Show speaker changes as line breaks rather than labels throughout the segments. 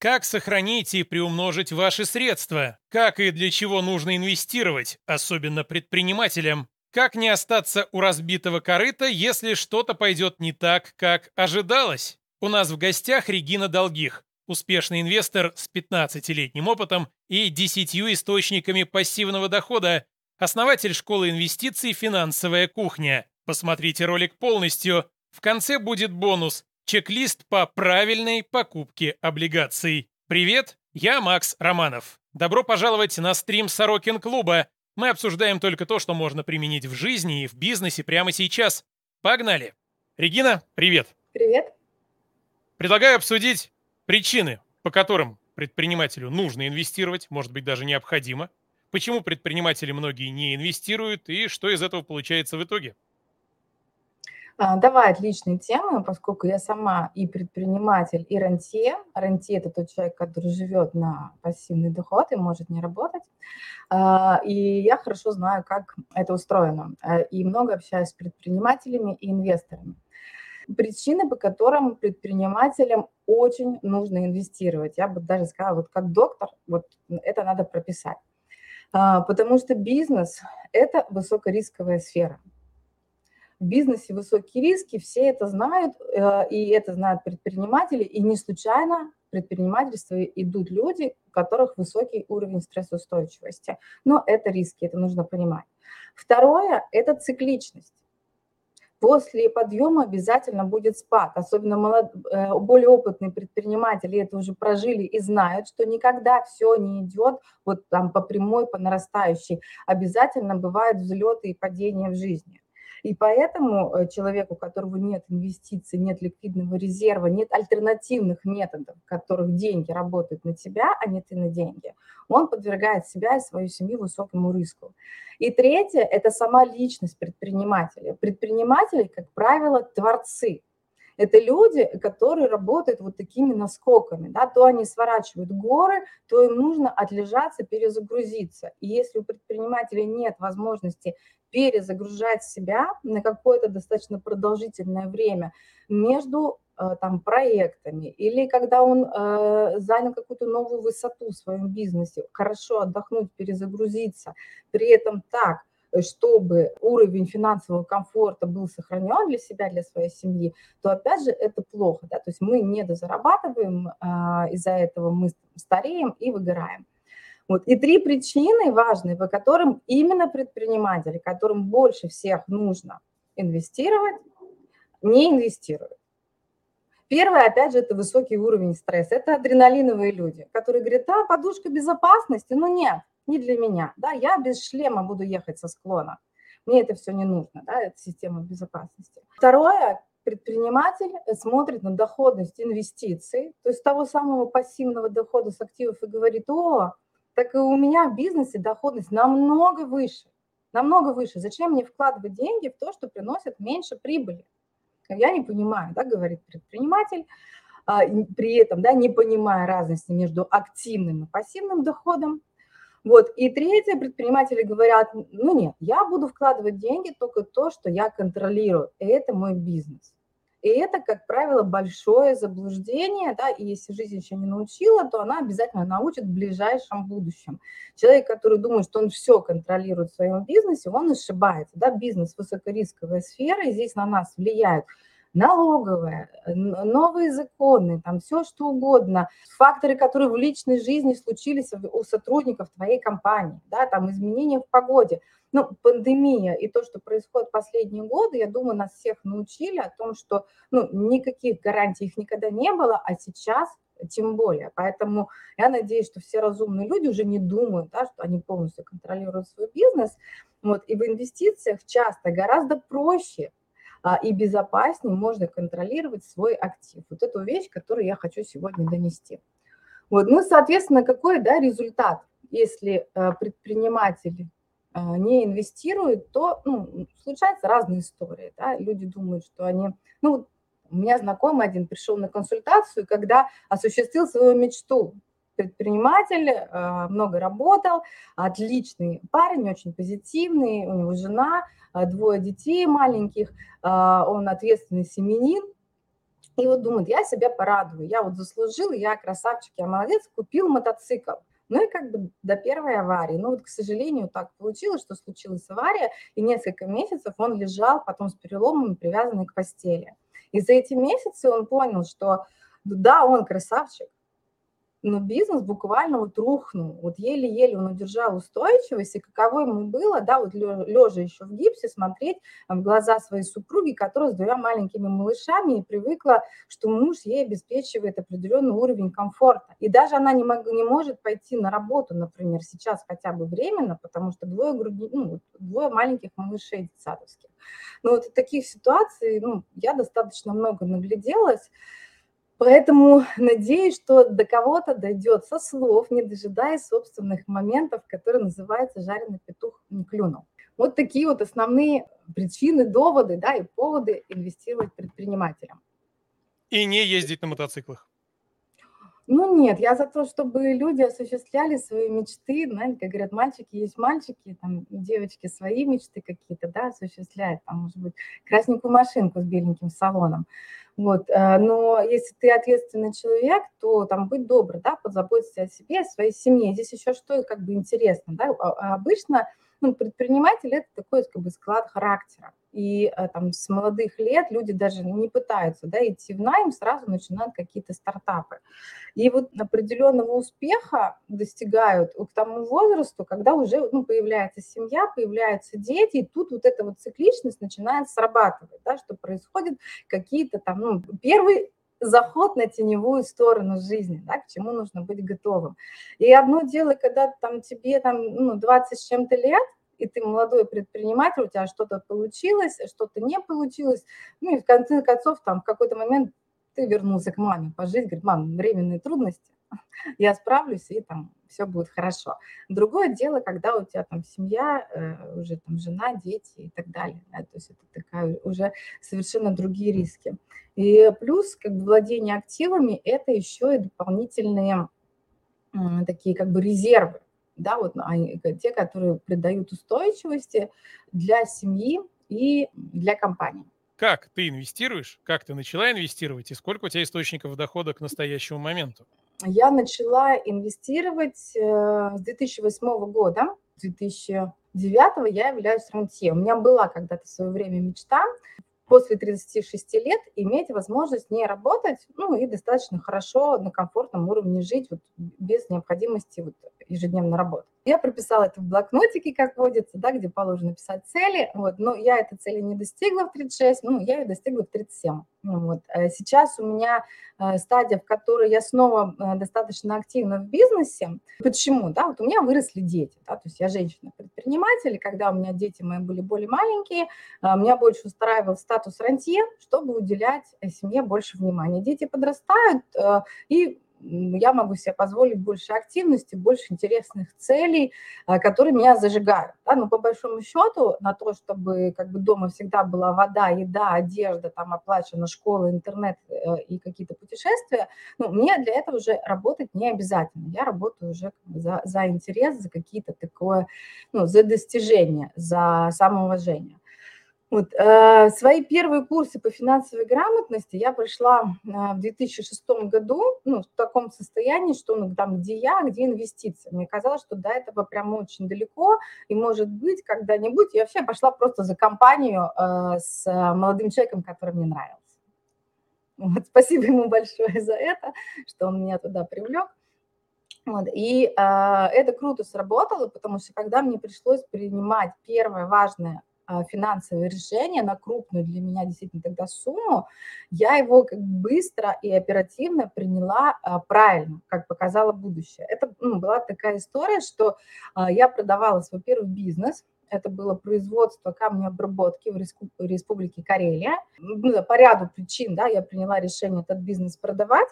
Как сохранить и приумножить ваши средства? Как и для чего нужно инвестировать, особенно предпринимателям? Как не остаться у разбитого корыта, если что-то пойдет не так, как ожидалось? У нас в гостях Регина Долгих, успешный инвестор с 15-летним опытом и 10 источниками пассивного дохода, основатель школы инвестиций «Финансовая кухня». Посмотрите ролик полностью. В конце будет бонус – чек-лист по правильной покупке облигаций. Привет, я Макс Романов. Добро пожаловать на стрим Сорокин клуба. Мы обсуждаем только то, что можно применить в жизни и в бизнесе прямо сейчас. Погнали! Регина, привет!
Привет!
Предлагаю обсудить причины, по которым предпринимателю нужно инвестировать, может быть, даже необходимо, почему предприниматели многие не инвестируют и что из этого получается в итоге.
А, давай отличные темы, поскольку я сама и предприниматель, и рантье. Рантье – это тот человек, который живет на пассивный доход и может не работать. А, и я хорошо знаю, как это устроено. А, и много общаюсь с предпринимателями и инвесторами причины, по которым предпринимателям очень нужно инвестировать. Я бы даже сказала, вот как доктор, вот это надо прописать. Потому что бизнес – это высокорисковая сфера. В бизнесе высокие риски, все это знают, э, и это знают предприниматели, и не случайно в предпринимательство идут люди, у которых высокий уровень стрессоустойчивости. Но это риски, это нужно понимать. Второе – это цикличность. После подъема обязательно будет спад. Особенно молод... Э, более опытные предприниматели это уже прожили и знают, что никогда все не идет вот там по прямой, по нарастающей. Обязательно бывают взлеты и падения в жизни. И поэтому э, человеку, у которого нет инвестиций, нет ликвидного резерва, нет альтернативных методов, в которых деньги работают на тебя, а не ты на деньги, он подвергает себя и свою семью высокому риску. И третье – это сама личность предпринимателя. Предприниматели, как правило, творцы. Это люди, которые работают вот такими наскоками, да, то они сворачивают горы, то им нужно отлежаться, перезагрузиться. И если у предпринимателей нет возможности перезагружать себя на какое-то достаточно продолжительное время между э, там, проектами, или когда он э, занял какую-то новую высоту в своем бизнесе, хорошо отдохнуть, перезагрузиться, при этом так, чтобы уровень финансового комфорта был сохранен для себя, для своей семьи, то опять же это плохо. Да? То есть мы не дозарабатываем, э, из-за этого мы стареем и выгораем. Вот. И три причины важные, по которым именно предприниматели, которым больше всех нужно инвестировать, не инвестируют. Первое, опять же, это высокий уровень стресса. Это адреналиновые люди, которые говорят, а, подушка безопасности, ну нет, не для меня. Да, я без шлема буду ехать со склона. Мне это все не нужно, да, это система безопасности. Второе, предприниматель смотрит на доходность инвестиций, то есть того самого пассивного дохода с активов и говорит, о, так и у меня в бизнесе доходность намного выше. Намного выше. Зачем мне вкладывать деньги в то, что приносит меньше прибыли? Я не понимаю, да, говорит предприниматель, а, при этом, да, не понимая разности между активным и пассивным доходом. Вот. И третье, предприниматели говорят, ну нет, я буду вкладывать деньги только то, что я контролирую, и это мой бизнес. И это, как правило, большое заблуждение, да, и если жизнь еще не научила, то она обязательно научит в ближайшем будущем. Человек, который думает, что он все контролирует в своем бизнесе, он ошибается, да, бизнес – высокорисковая сфера, и здесь на нас влияют налоговая, новые законы, там все что угодно, факторы, которые в личной жизни случились у сотрудников твоей компании, да, там изменения в погоде – ну, пандемия и то, что происходит последние годы, я думаю, нас всех научили о том, что ну, никаких гарантий их никогда не было, а сейчас тем более. Поэтому я надеюсь, что все разумные люди уже не думают, да, что они полностью контролируют свой бизнес. Вот, и в инвестициях часто гораздо проще а, и безопаснее можно контролировать свой актив. Вот эту вещь, которую я хочу сегодня донести. Вот, ну, соответственно, какой да, результат, если а, предприниматель а, не инвестируют, то ну, случаются разные истории. Да? Люди думают, что они... Ну, у меня знакомый один пришел на консультацию, когда осуществил свою мечту. Предприниматель, а, много работал, отличный парень, очень позитивный, у него жена, а, двое детей маленьких, он ответственный семенин, И вот думает, я себя порадую, я вот заслужил, я красавчик, я молодец, купил мотоцикл. Ну и как бы до первой аварии. Ну вот, к сожалению, так получилось, что случилась авария, и несколько месяцев он лежал потом с переломами, привязанный к постели. И за эти месяцы он понял, что да, он красавчик, но бизнес буквально вот рухнул. Вот еле-еле он удержал устойчивость, и каково ему было, да, вот лежа еще в гипсе, смотреть в глаза своей супруги, которая с двумя маленькими малышами и привыкла, что муж ей обеспечивает определенный уровень комфорта. И даже она не, мог, не может пойти на работу, например, сейчас хотя бы временно, потому что двое, груди, ну, двое маленьких малышей детсадовских. Но вот таких ситуаций ну, я достаточно много нагляделась. Поэтому надеюсь, что до кого-то дойдет со слов, не дожидаясь собственных моментов, которые называются «жареный петух не клюнул». Вот такие вот основные причины, доводы да, и поводы инвестировать предпринимателям.
И не ездить на мотоциклах.
Ну нет, я за то, чтобы люди осуществляли свои мечты, знаете, как говорят, мальчики есть мальчики, там, девочки свои мечты какие-то, да, осуществляют, там, может быть, красненькую машинку с беленьким салоном. Вот, э, но если ты ответственный человек, то там будь добр, да, позаботься о себе, о своей семье. Здесь еще что как бы интересно, да, а, а обычно ну, предприниматель – это такой как бы склад характера. И э, там с молодых лет люди даже не пытаются да, идти в найм, сразу начинают какие-то стартапы. И вот определенного успеха достигают к тому возрасту, когда уже ну, появляется семья, появляются дети, и тут вот эта вот цикличность начинает срабатывать, да, что происходят какие-то там, ну, первый заход на теневую сторону жизни, да, к чему нужно быть готовым. И одно дело, когда там тебе там, ну, 20 с чем-то лет, и ты молодой предприниматель, у тебя что-то получилось, что-то не получилось, ну и в конце концов там в какой-то момент ты вернулся к маме пожить, говорит, мам, временные трудности, я справлюсь, и там все будет хорошо. Другое дело, когда у тебя там семья, э, уже там жена, дети и так далее. Да, то есть это такая уже совершенно другие риски. И плюс как бы владение активами – это еще и дополнительные такие как бы резервы, да, вот они, те, которые придают устойчивости для семьи и для компании.
Как ты инвестируешь? Как ты начала инвестировать? И сколько у тебя источников дохода к настоящему моменту?
Я начала инвестировать э, с 2008 года. С 2009 я являюсь рантье. У меня была когда-то в свое время мечта после 36 лет иметь возможность не работать, ну и достаточно хорошо на комфортном уровне жить вот, без необходимости вот, ежедневно работать. Я прописала это в блокнотике, как водится, да, где положено писать цели, вот, но я этой цели не достигла в 36, ну, я ее достигла в 37. Ну, вот. Э, сейчас у меня э, стадия, в которой я снова э, достаточно активна в бизнесе. Почему? Да, вот у меня выросли дети, да, то есть я женщина-предприниматель, и когда у меня дети мои были более маленькие, меня больше устраивал статус рантье, чтобы уделять семье больше внимания. Дети подрастают, и я могу себе позволить больше активности, больше интересных целей, а, которые меня зажигают. Да? Но по большому счету на то, чтобы как бы дома всегда была вода, еда, одежда, там оплачена школа, интернет э, и какие-то путешествия, ну, мне для этого уже работать не обязательно. Я работаю уже за, за интерес, за какие-то такое, ну, за достижения, за самоуважение. Вот, э, свои первые курсы по финансовой грамотности я прошла э, в 2006 году, ну, в таком состоянии, что ну, там, где я, где инвестиции. Мне казалось, что до этого прямо очень далеко, и, может быть, когда-нибудь я вообще пошла просто за компанию э, с молодым человеком, который мне нравился. Вот, спасибо ему большое за это, что он меня туда привлек. Вот, и э, это круто сработало, потому что когда мне пришлось принимать первое важное финансовое решение на крупную для меня действительно тогда сумму, я его как быстро и оперативно приняла а, правильно, как показало будущее. Это ну, была такая история, что а, я продавала свой первый бизнес, это было производство камнеобработки в Республике Карелия. Ну, по ряду причин да, я приняла решение этот бизнес продавать,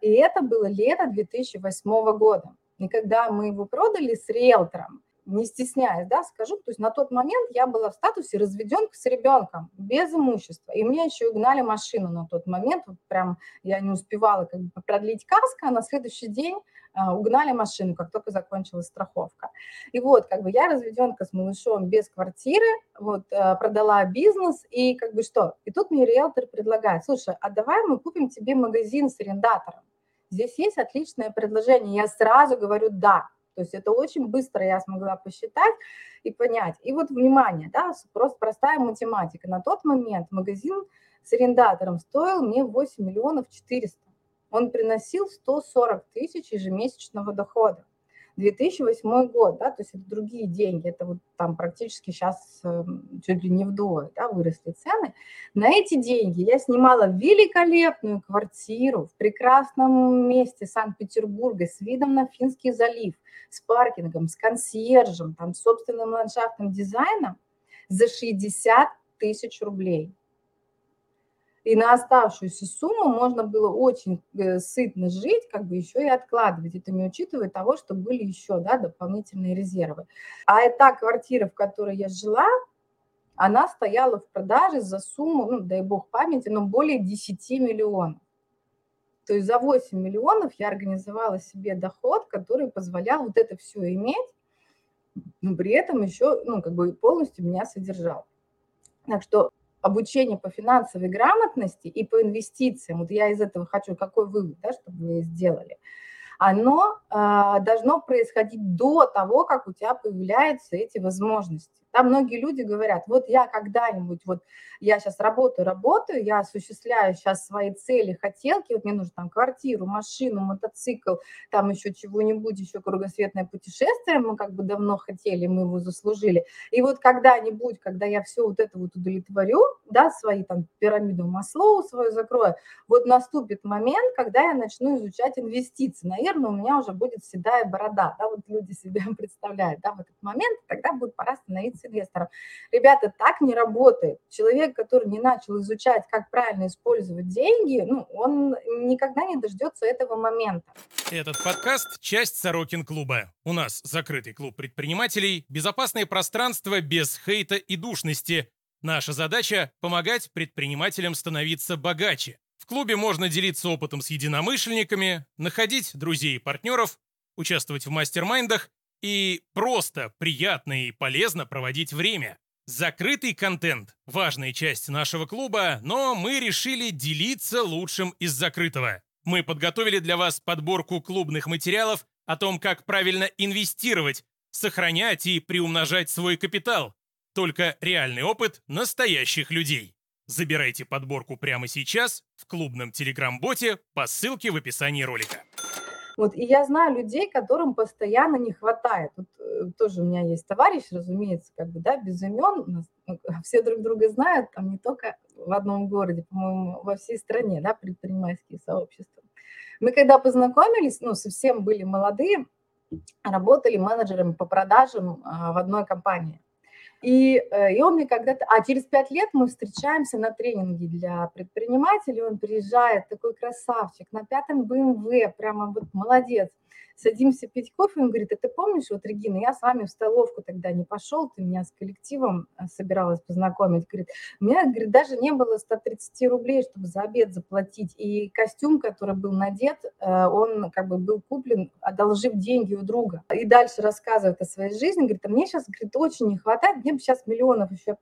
и это было лето 2008 года. И когда мы его продали с риэлтором, не стесняясь, да, скажу, то есть на тот момент я была в статусе разведенка с ребенком, без имущества, и мне еще угнали машину на тот момент, вот прям я не успевала как бы продлить каско, а на следующий день а, угнали машину, как только закончилась страховка. И вот, как бы я разведенка с малышом без квартиры, вот, а, продала бизнес, и как бы что? И тут мне риэлтор предлагает, слушай, а давай мы купим тебе магазин с арендатором. Здесь есть отличное предложение. Я сразу говорю «да». То есть это очень быстро я смогла посчитать и понять. И вот, внимание, да, просто простая математика. На тот момент магазин с арендатором стоил мне 8 миллионов 400 он приносил 140 тысяч ежемесячного дохода. 2008 год, да, то есть это другие деньги, это вот там практически сейчас э, чуть ли не вдвое, да, выросли цены. На эти деньги я снимала великолепную квартиру в прекрасном месте Санкт-Петербурга с видом на Финский залив, с паркингом, с консьержем, там, собственным ландшафтным дизайном за 60 тысяч рублей. И на оставшуюся сумму можно было очень э, сытно жить, как бы еще и откладывать. Это не учитывая того, что были еще да, дополнительные резервы. А та квартира, в которой я жила, она стояла в продаже за сумму, ну, дай бог памяти, но более 10 миллионов. То есть за 8 миллионов я организовала себе доход, который позволял вот это все иметь, но при этом еще ну, как бы полностью меня содержал. Так что обучение по финансовой грамотности и по инвестициям, вот я из этого хочу, какой вывод, да, чтобы вы сделали, оно э, должно происходить до того, как у тебя появляются эти возможности. Да, многие люди говорят, вот я когда-нибудь, вот я сейчас работаю, работаю, я осуществляю сейчас свои цели, хотелки, вот мне нужно там квартиру, машину, мотоцикл, там еще чего-нибудь, еще кругосветное путешествие, мы как бы давно хотели, мы его заслужили. И вот когда-нибудь, когда я все вот это вот удовлетворю, да, свои там пирамиду Маслоу свою закрою, вот наступит момент, когда я начну изучать инвестиции. Наверное, у меня уже будет седая борода, да, вот люди себе представляют, да, в этот момент, тогда будет пора становиться с инвестором. Ребята, так не работает. Человек, который не начал изучать, как правильно использовать деньги, ну, он никогда не дождется этого момента.
Этот подкаст – часть Сорокин клуба. У нас закрытый клуб предпринимателей, безопасное пространство без хейта и душности. Наша задача – помогать предпринимателям становиться богаче. В клубе можно делиться опытом с единомышленниками, находить друзей и партнеров, участвовать в мастер-майндах и просто приятно и полезно проводить время. Закрытый контент – важная часть нашего клуба, но мы решили делиться лучшим из закрытого. Мы подготовили для вас подборку клубных материалов о том, как правильно инвестировать, сохранять и приумножать свой капитал. Только реальный опыт настоящих людей. Забирайте подборку прямо сейчас в клубном телеграм-боте по ссылке в описании ролика.
Вот, и я знаю людей, которым постоянно не хватает. Вот, э, тоже у меня есть товарищ, разумеется, как бы, да, без имен, ну, все друг друга знают, там не только в одном городе, по-моему, во всей стране, да, предпринимательские сообщества. Мы когда познакомились, ну, совсем были молодые, работали менеджерами по продажам а, в одной компании. И, э, и он мне когда-то... А через пять лет мы встречаемся на тренинге для предпринимателей. Он приезжает, такой красавчик, на пятом БМВ, прямо вот молодец садимся пить кофе, он говорит, а ты помнишь, вот, Регина, я с вами в столовку тогда не пошел, ты меня с коллективом э, собиралась познакомить, говорит, у меня, говорит, даже не было 130 рублей, чтобы за обед заплатить, и костюм, который был надет, э, он как бы был куплен, одолжив деньги у друга. И дальше рассказывает о своей жизни, говорит, а мне сейчас, говорит, очень не хватает, мне бы сейчас миллионов еще 5-6,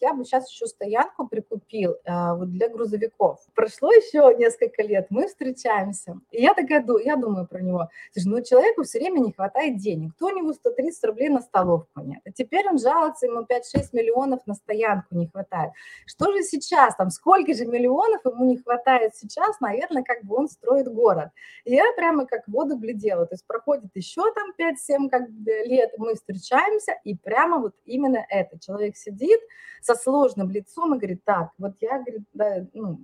я бы сейчас еще стоянку прикупил э, вот для грузовиков. Прошло еще несколько лет, мы встречаемся, и я такая, я думаю про него, но человеку все время не хватает денег. То у него 130 рублей на столовку нет. А теперь он жалуется, ему 5-6 миллионов на стоянку не хватает. Что же сейчас, там, сколько же миллионов ему не хватает сейчас, наверное, как бы он строит город. И я прямо как воду глядела. То есть проходит еще там 5-7 как лет, мы встречаемся, и прямо вот именно это. Человек сидит со сложным лицом и говорит, так, вот я, говорит, да, ну,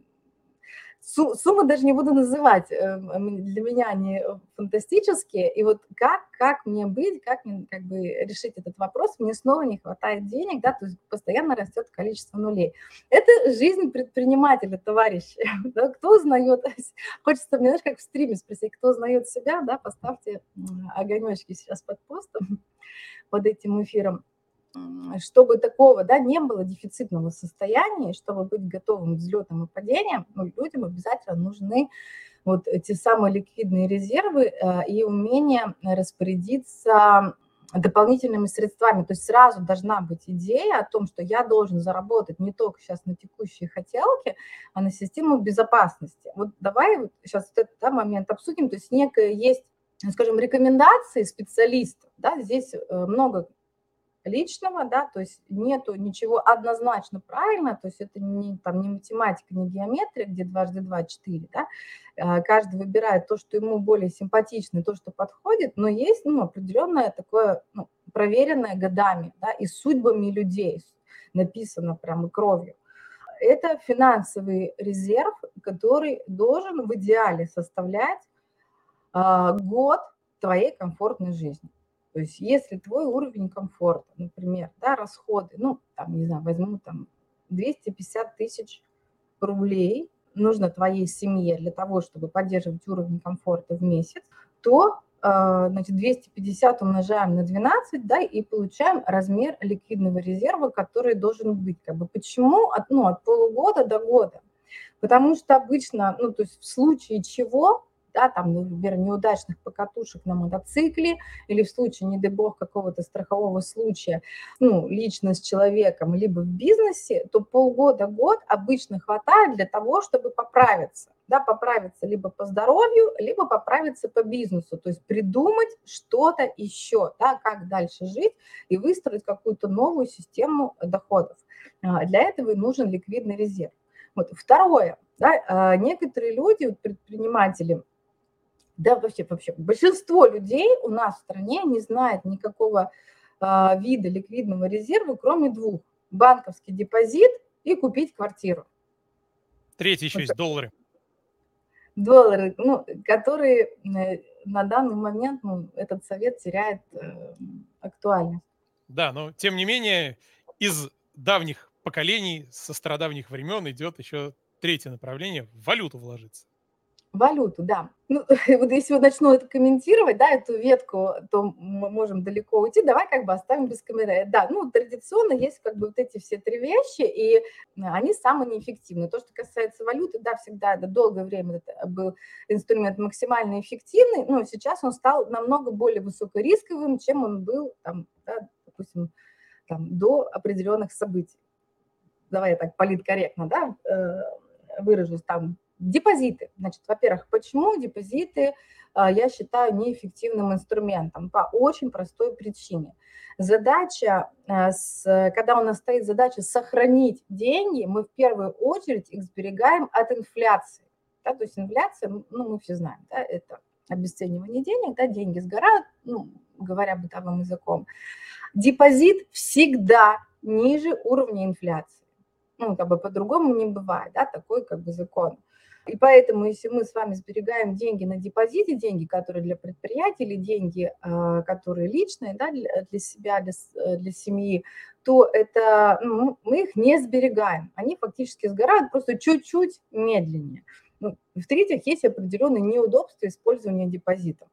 суммы даже не буду называть, эм, для меня они фантастические. И вот как, как мне быть, как мне как бы решить этот вопрос, мне снова не хватает денег, да, то есть постоянно растет количество нулей. Это жизнь предпринимателя, товарищи. Да, кто узнает, хочется, мне, знаешь, как в стриме спросить, кто узнает себя, да, поставьте огонечки сейчас под постом, под этим эфиром чтобы такого да, не было дефицитного состояния, чтобы быть готовым к взлетам и падениям, ну, людям обязательно нужны вот эти самые ликвидные резервы и умение распорядиться дополнительными средствами. То есть сразу должна быть идея о том, что я должен заработать не только сейчас на текущие хотелки, а на систему безопасности. Вот давай вот сейчас вот этот да, момент обсудим. То есть некая есть, скажем, рекомендации специалистов. Да, здесь э, много личного, да, то есть нету ничего однозначно правильно, то есть это не, там, не математика, не геометрия, где дважды два – четыре, да, а, каждый выбирает то, что ему более симпатично, то, что подходит, но есть ну, определенное такое ну, проверенное годами, да, и судьбами людей, написано прямо кровью. Это финансовый резерв, который должен в идеале составлять э, год твоей комфортной жизни. То есть если твой уровень комфорта, например, да, расходы, ну, там, не знаю, возьму там 250 тысяч рублей нужно твоей семье для того, чтобы поддерживать уровень комфорта в месяц, то а, значит, 250 умножаем на 12, да, и получаем размер ликвидного резерва, который должен быть. Как бы почему от, ну, от полугода до года? Потому что обычно, ну, то есть в случае чего да, там, например, неудачных покатушек на мотоцикле или в случае, не дай бог, какого-то страхового случая, ну, лично с человеком, либо в бизнесе, то полгода-год обычно хватает для того, чтобы поправиться да, поправиться либо по здоровью, либо поправиться по бизнесу, то есть придумать что-то еще, да, как дальше жить и выстроить какую-то новую систему доходов. А, для этого и нужен ликвидный резерв. Вот. Второе, да, а, некоторые люди, предприниматели, да вообще, вообще большинство людей у нас в стране не знает никакого э, вида ликвидного резерва, кроме двух. Банковский депозит и купить квартиру.
Третий еще вот. есть доллары.
Доллары, ну, которые э, на данный момент ну, этот совет теряет э, актуальность.
Да, но тем не менее из давних поколений, со стародавних времен идет еще третье направление – в валюту вложиться.
Валюту, да. Ну, вот если вот начну это комментировать, да, эту ветку, то мы можем далеко уйти. Давай как бы оставим без камеры. Да, ну, традиционно есть как бы вот эти все три вещи, и они самые неэффективные. То, что касается валюты, да, всегда это долгое время это был инструмент максимально эффективный, но сейчас он стал намного более высокорисковым, чем он был, там, да, допустим, там, до определенных событий. Давай я так политкорректно, да, э, выражусь там Депозиты. Значит, во-первых, почему депозиты а, я считаю неэффективным инструментом? По очень простой причине. Задача, а, когда у нас стоит задача сохранить деньги, мы в первую очередь их сберегаем от инфляции. Да, то есть инфляция, ну, мы все знаем, да, это обесценивание денег, да, деньги сгорают, ну, говоря бытовым языком. Депозит всегда ниже уровня инфляции. Ну, как бы по-другому не бывает, да, такой как бы закон. И поэтому, если мы с вами сберегаем деньги на депозите, деньги, которые для предприятий, или деньги, а, которые личные, да, для себя, для, э, для семьи, то это, ну, мы их не сберегаем. Они фактически сгорают просто чуть-чуть медленнее. Ну, В-третьих, есть определенные неудобства использования депозита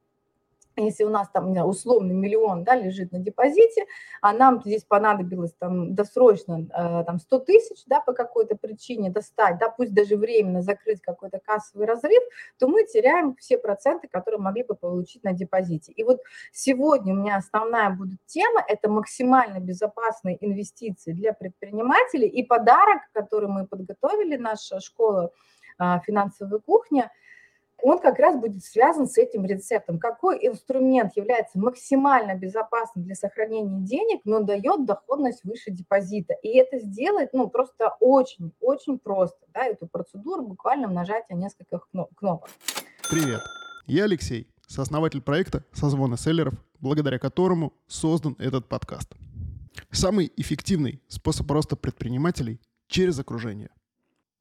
если у нас там условный миллион да, лежит на депозите, а нам здесь понадобилось там досрочно э, там 100 тысяч да, по какой-то причине достать, да, пусть даже временно закрыть какой-то кассовый разрыв, то мы теряем все проценты, которые могли бы получить на депозите. И вот сегодня у меня основная будет тема – это максимально безопасные инвестиции для предпринимателей и подарок, который мы подготовили, наша школа э, «Финансовая кухня», он как раз будет связан с этим рецептом. Какой инструмент является максимально безопасным для сохранения денег, но дает доходность выше депозита. И это сделать, ну, просто очень-очень просто. Да, эту процедуру буквально нажатия нескольких кнопок.
Привет, я Алексей, сооснователь проекта «Созвоны селлеров», благодаря которому создан этот подкаст. Самый эффективный способ роста предпринимателей через окружение –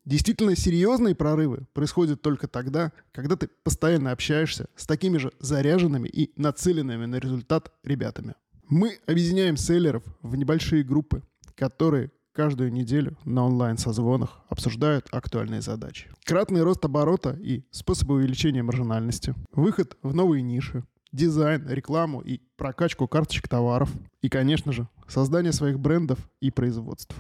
Действительно серьезные прорывы происходят только тогда, когда ты постоянно общаешься с такими же заряженными и нацеленными на результат ребятами. Мы объединяем селлеров в небольшие группы, которые каждую неделю на онлайн-созвонах обсуждают актуальные задачи. Кратный рост оборота и способы увеличения маржинальности, выход в новые ниши, дизайн, рекламу и прокачку карточек товаров и, конечно же, создание своих брендов и производств.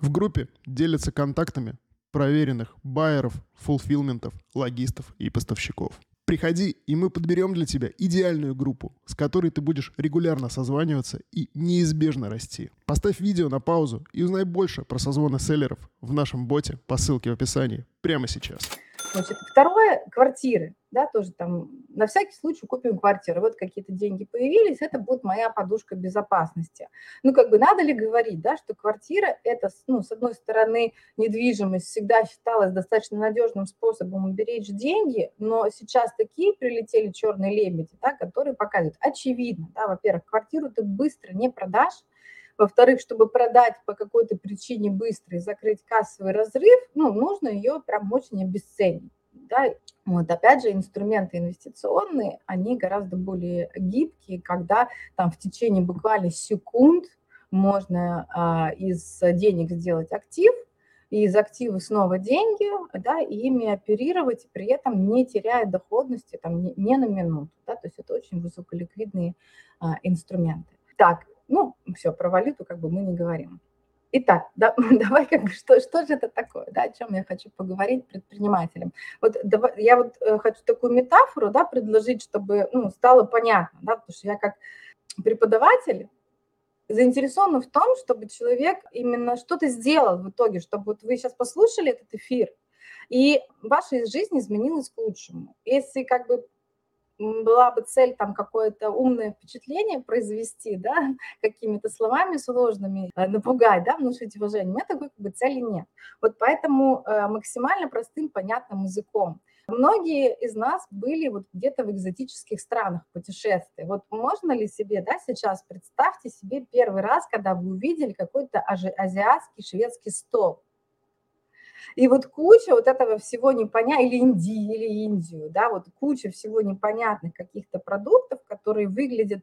В группе делятся контактами проверенных байеров, фулфилментов, логистов и поставщиков. Приходи, и мы подберем для тебя идеальную группу, с которой ты будешь регулярно созваниваться и неизбежно расти. Поставь видео на паузу и узнай больше про созвоны селлеров в нашем боте по ссылке в описании прямо сейчас.
Значит, второе – квартиры. Да, тоже там на всякий случай купим квартиру. Вот какие-то деньги появились, это будет моя подушка безопасности. Ну, как бы надо ли говорить, да, что квартира – это, ну, с одной стороны, недвижимость всегда считалась достаточно надежным способом уберечь деньги, но сейчас такие прилетели черные лебеди, да, которые показывают, очевидно, да, во-первых, квартиру ты быстро не продашь, во-вторых, чтобы продать по какой-то причине быстро и закрыть кассовый разрыв, ну, нужно ее прям очень обесценить. Да? Вот, опять же, инструменты инвестиционные, они гораздо более гибкие, когда там в течение буквально секунд можно а, из денег сделать актив, из актива снова деньги, да, и ими оперировать, при этом не теряя доходности там, не, не на минуту. Да, то есть это очень высоколиквидные а, инструменты. Так, ну, все, про валюту как бы мы не говорим. Итак, да, давай как бы, что, что же это такое, да, о чем я хочу поговорить предпринимателям. Вот давай, я вот э, хочу такую метафору, да, предложить, чтобы, ну, стало понятно, да, потому что я как преподаватель заинтересована в том, чтобы человек именно что-то сделал в итоге, чтобы вот вы сейчас послушали этот эфир, и ваша жизнь изменилась к лучшему. Если как бы была бы цель там какое-то умное впечатление произвести, да, какими-то словами сложными, э, напугать, да, внушить уважение, у меня такой как бы цели нет. Вот поэтому э, максимально простым, понятным языком. Многие из нас были вот где-то в экзотических странах путешествия. Вот можно ли себе, да, сейчас представьте себе первый раз, когда вы увидели какой-то азиатский шведский стол. И вот куча вот этого всего непонятного, или Индии, или Индию, да, вот куча всего непонятных каких-то продуктов, которые выглядят,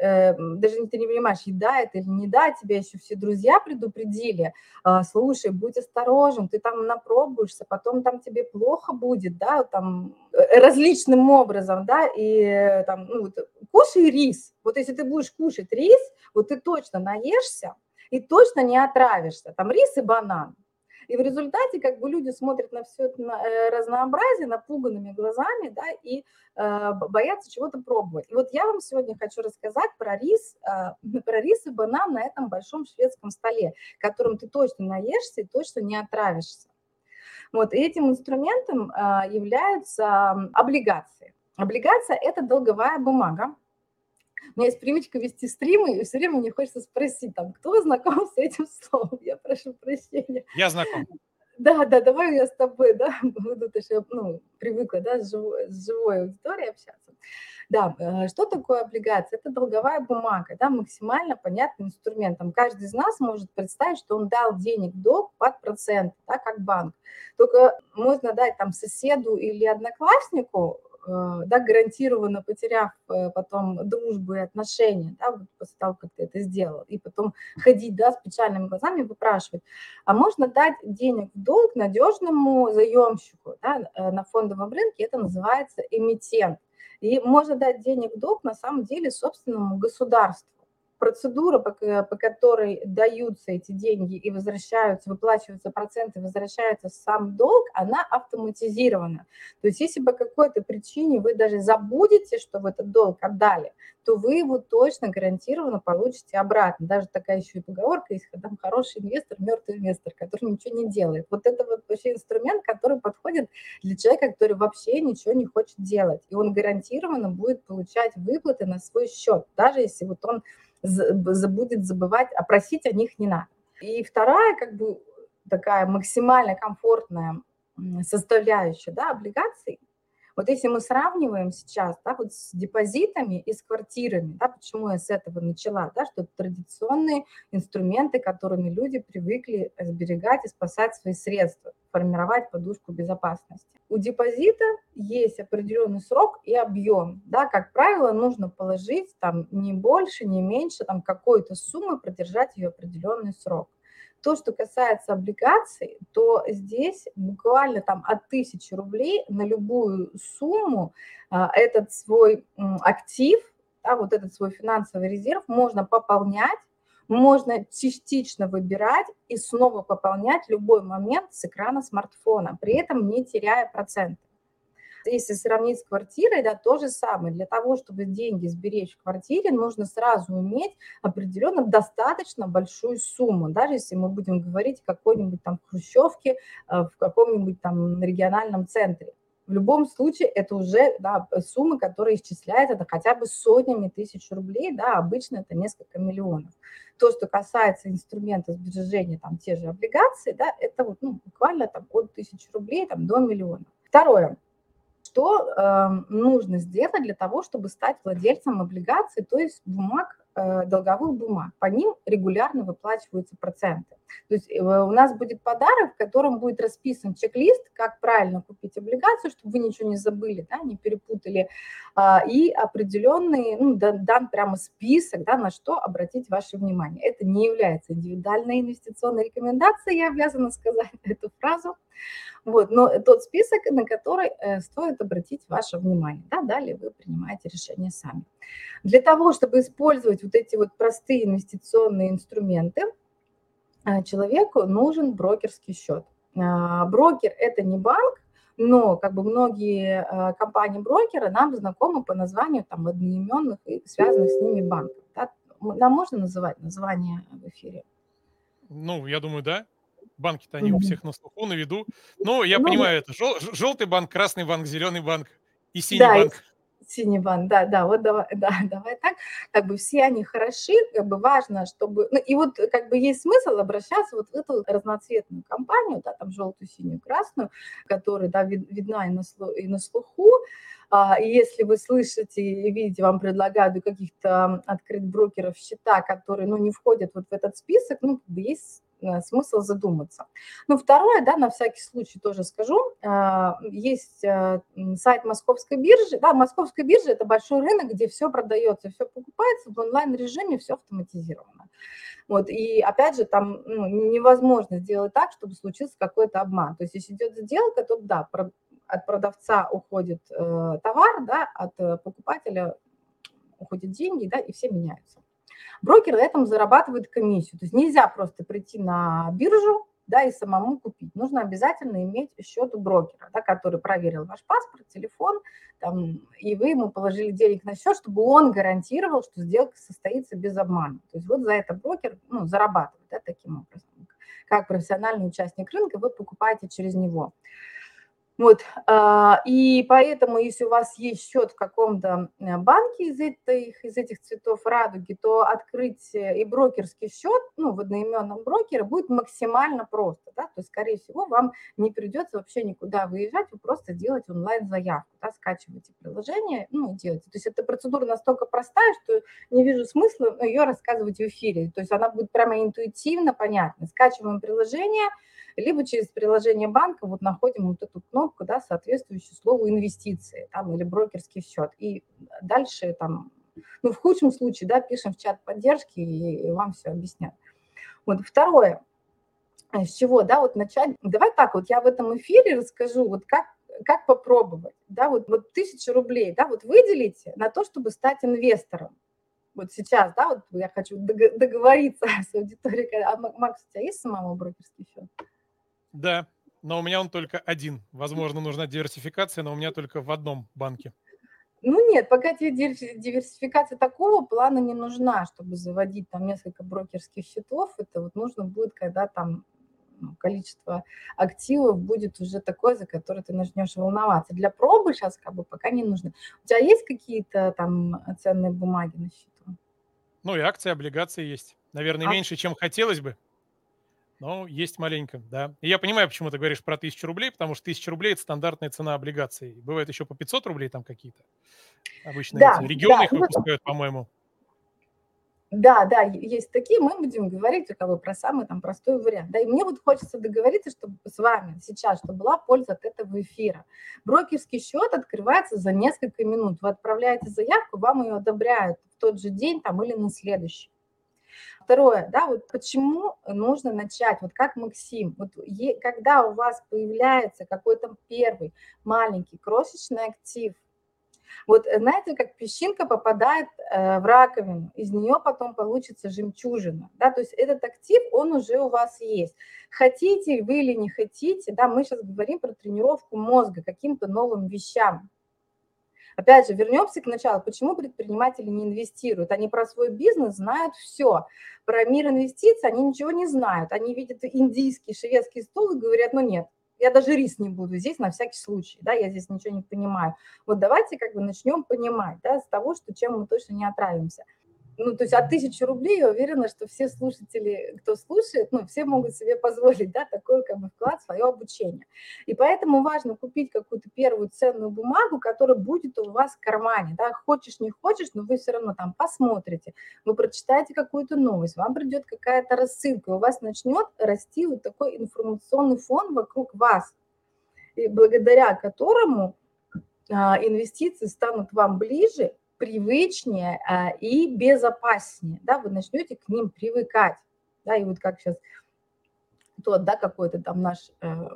э, даже ты не понимаешь, еда это или не да, тебя еще все друзья предупредили, э, слушай, будь осторожен, ты там напробуешься, потом там тебе плохо будет, да, там э, различным образом, да, и э, там, ну, вот, кушай рис, вот если ты будешь кушать рис, вот ты точно наешься, и точно не отравишься, там рис и банан, и в результате как бы люди смотрят на все это э, разнообразие напуганными глазами, да, и э, боятся чего-то пробовать. И вот я вам сегодня хочу рассказать про рис, э, про рис и банан на этом большом шведском столе, которым ты точно наешься и точно не отравишься. Вот, и этим инструментом э, являются облигации. Облигация – это долговая бумага, у меня есть привычка вести стримы, и все время мне хочется спросить, там, кто знаком с этим словом? Я прошу прощения.
Я знаком.
Да, да, давай я с тобой, да, буду, то что ну, привыкла, да, с живой, с живой аудиторией общаться. Да, э, что такое облигация? Это долговая бумага, да, максимально понятный инструмент. Там каждый из нас может представить, что он дал денег долг под процент, да, как банк. Только можно дать там соседу или однокласснику да, гарантированно потеряв э, потом дружбу и отношения, да, вот после того, как ты это сделал, и потом ходить, да, с печальными глазами выпрашивать. А можно дать денег в долг надежному заемщику, да, э, на фондовом рынке это называется эмитент. И можно дать денег в долг на самом деле собственному государству процедура, по, по которой даются эти деньги и возвращаются, выплачиваются проценты, возвращается сам долг, она автоматизирована. То есть если по какой-то причине вы даже забудете, что вы этот долг отдали, то вы его точно гарантированно получите обратно. Даже такая еще и поговорка есть, там хороший инвестор, мертвый инвестор, который ничего не делает. Вот это вот вообще инструмент, который подходит для человека, который вообще ничего не хочет делать. И он гарантированно будет получать выплаты на свой счет, даже если вот он забудет забывать, а просить о них не надо. И вторая, как бы такая максимально комфортная составляющая да, облигаций, вот если мы сравниваем сейчас да, вот с депозитами и с квартирами, да, почему я с этого начала, да, что это традиционные инструменты, которыми люди привыкли сберегать и спасать свои средства, формировать подушку безопасности. У депозита есть определенный срок и объем. Да, как правило, нужно положить там не больше, не меньше там какой-то суммы, продержать ее определенный срок. То, что касается облигаций, то здесь буквально там от тысячи рублей на любую сумму а, этот свой актив, да, вот этот свой финансовый резерв можно пополнять можно частично выбирать и снова пополнять любой момент с экрана смартфона, при этом не теряя проценты. Если сравнить с квартирой, да, то же самое. Для того, чтобы деньги сберечь в квартире, нужно сразу иметь определенно достаточно большую сумму. Даже если мы будем говорить о какой-нибудь там хрущевке э, в каком-нибудь там региональном центре. В любом случае это уже да, суммы, которые исчисляются это хотя бы сотнями тысяч рублей, да, обычно это несколько миллионов. То, что касается инструмента сбережения, там те же облигации, да, это вот, ну, буквально там, от тысячи рублей там, до миллиона. Второе что э, нужно сделать для того, чтобы стать владельцем облигаций, то есть бумаг, долговых бумаг. По ним регулярно выплачиваются проценты. То есть э, у нас будет подарок, в котором будет расписан чек-лист, как правильно купить облигацию, чтобы вы ничего не забыли, да, не перепутали, э, и определенный, ну, дан прямо список, да, на что обратить ваше внимание. Это не является индивидуальной инвестиционной рекомендацией, я обязана сказать эту фразу. Вот, но тот список, на который э, стоит обратить ваше внимание. Да, далее вы принимаете решение сами. Для того, чтобы использовать вот эти вот простые инвестиционные инструменты, э, человеку нужен брокерский счет. Э, брокер – это не банк, но как бы многие э, компании-брокеры нам знакомы по названию там одноименных и связанных с ними банков. Да? Нам можно называть название в эфире?
Ну, я думаю, да. Банки-то они у всех на слуху, на виду. Ну, я ну, понимаю это. Жел, желтый банк, красный банк, зеленый банк и синий да, банк.
Синий да, да, вот давай, да, давай так. Как бы все они хороши, как бы важно, чтобы... Ну, и вот как бы есть смысл обращаться вот в эту разноцветную компанию, да, там желтую, синюю, красную, которая, да, вид, видна и на, и на слуху. А, если вы слышите и видите, вам предлагают каких-то открыть брокеров счета, которые, ну, не входят вот в этот список, ну, есть Э, смысл задуматься. Ну, второе, да, на всякий случай тоже скажу, э, есть э, сайт Московской биржи, да, Московская биржа – это большой рынок, где все продается, все покупается, в онлайн-режиме все автоматизировано. Вот, и опять же, там ну, невозможно сделать так, чтобы случился какой-то обман. То есть, если идет сделка, то да, от продавца уходит э, товар, да, от покупателя уходят деньги, да, и все меняются. Брокер на этом зарабатывает комиссию. То есть нельзя просто прийти на биржу, да, и самому купить. Нужно обязательно иметь счет у брокера, да, который проверил ваш паспорт, телефон, там, и вы ему положили денег на счет, чтобы он гарантировал, что сделка состоится без обмана. То есть вот за это брокер ну, зарабатывает да, таким образом. Как профессиональный участник рынка вы покупаете через него. Вот, а, и поэтому, если у вас есть счет в каком-то э, банке из этих, из этих цветов радуги, то открыть э, и брокерский счет, ну, в одноименном брокере будет максимально просто, да, то есть, скорее всего, вам не придется вообще никуда выезжать, вы просто делаете онлайн-заявку, да, скачиваете приложение, ну, делаете. То есть, эта процедура настолько простая, что не вижу смысла ее рассказывать в эфире, то есть, она будет прямо интуитивно понятна. Скачиваем приложение – либо через приложение банка вот находим вот эту кнопку, да, соответствующую слову инвестиции там, или брокерский счет. И дальше там, ну, в худшем случае, да, пишем в чат поддержки и, и вам все объяснят. Вот второе, с чего, да, вот начать. Давай так, вот я в этом эфире расскажу, вот как как попробовать, да, вот, вот тысячу рублей, да, вот выделите на то, чтобы стать инвестором. Вот сейчас, да, вот я хочу договориться с аудиторией. А, Макс, у тебя есть самого брокерский счет?
Да, но у меня он только один. Возможно, нужна диверсификация, но у меня только в одном банке.
Ну нет, пока тебе диверсификация такого плана не нужна, чтобы заводить там несколько брокерских счетов. Это вот нужно будет, когда там ну, количество активов будет уже такое, за которое ты начнешь волноваться. Для пробы сейчас как бы пока не нужно. У тебя есть какие-то там ценные бумаги на счету?
Ну и акции, облигации есть. Наверное, а... меньше, чем хотелось бы. Но есть маленько, да. И я понимаю, почему ты говоришь про тысячу рублей, потому что тысяча рублей – это стандартная цена облигаций. Бывает еще по 500 рублей там какие-то. Обычно да, эти регионы да, их выпускают, по-моему.
Да, да, есть такие, мы будем говорить у кого про самый там простой вариант. Да, и мне вот хочется договориться, чтобы с вами сейчас, чтобы была польза от этого эфира. Брокерский счет открывается за несколько минут. Вы отправляете заявку, вам ее одобряют в тот же день там или на следующий. Второе, да, вот почему нужно начать, вот как Максим, вот е, когда у вас появляется какой-то первый маленький крошечный актив, Вот э, знаете, как песчинка попадает э, в раковину, из нее потом получится жемчужина, да, то есть этот актив, он уже у вас есть. Хотите вы или не хотите, да, мы сейчас говорим про тренировку мозга каким-то новым вещам. Опять же, вернемся к началу. Почему предприниматели не инвестируют? Они про свой бизнес знают все. Про мир инвестиций они ничего не знают. Они видят индийский, шведский стол и говорят, ну нет, я даже рис не буду здесь на всякий случай, да, я здесь ничего не понимаю. Вот давайте как бы начнем понимать, да, с того, что чем мы точно не отравимся ну, то есть от тысячи рублей я уверена, что все слушатели, кто слушает, ну, все могут себе позволить, да, такой как бы вклад в свое обучение. И поэтому важно купить какую-то первую ценную бумагу, которая будет у вас в кармане, да, хочешь, не хочешь, но вы все равно там посмотрите, вы прочитаете какую-то новость, вам придет какая-то рассылка, у вас начнет расти вот такой информационный фон вокруг вас, и благодаря которому а, инвестиции станут вам ближе, привычнее а, и безопаснее, да, вы начнете к ним привыкать, да, и вот как сейчас тот, да, какой-то там наш э,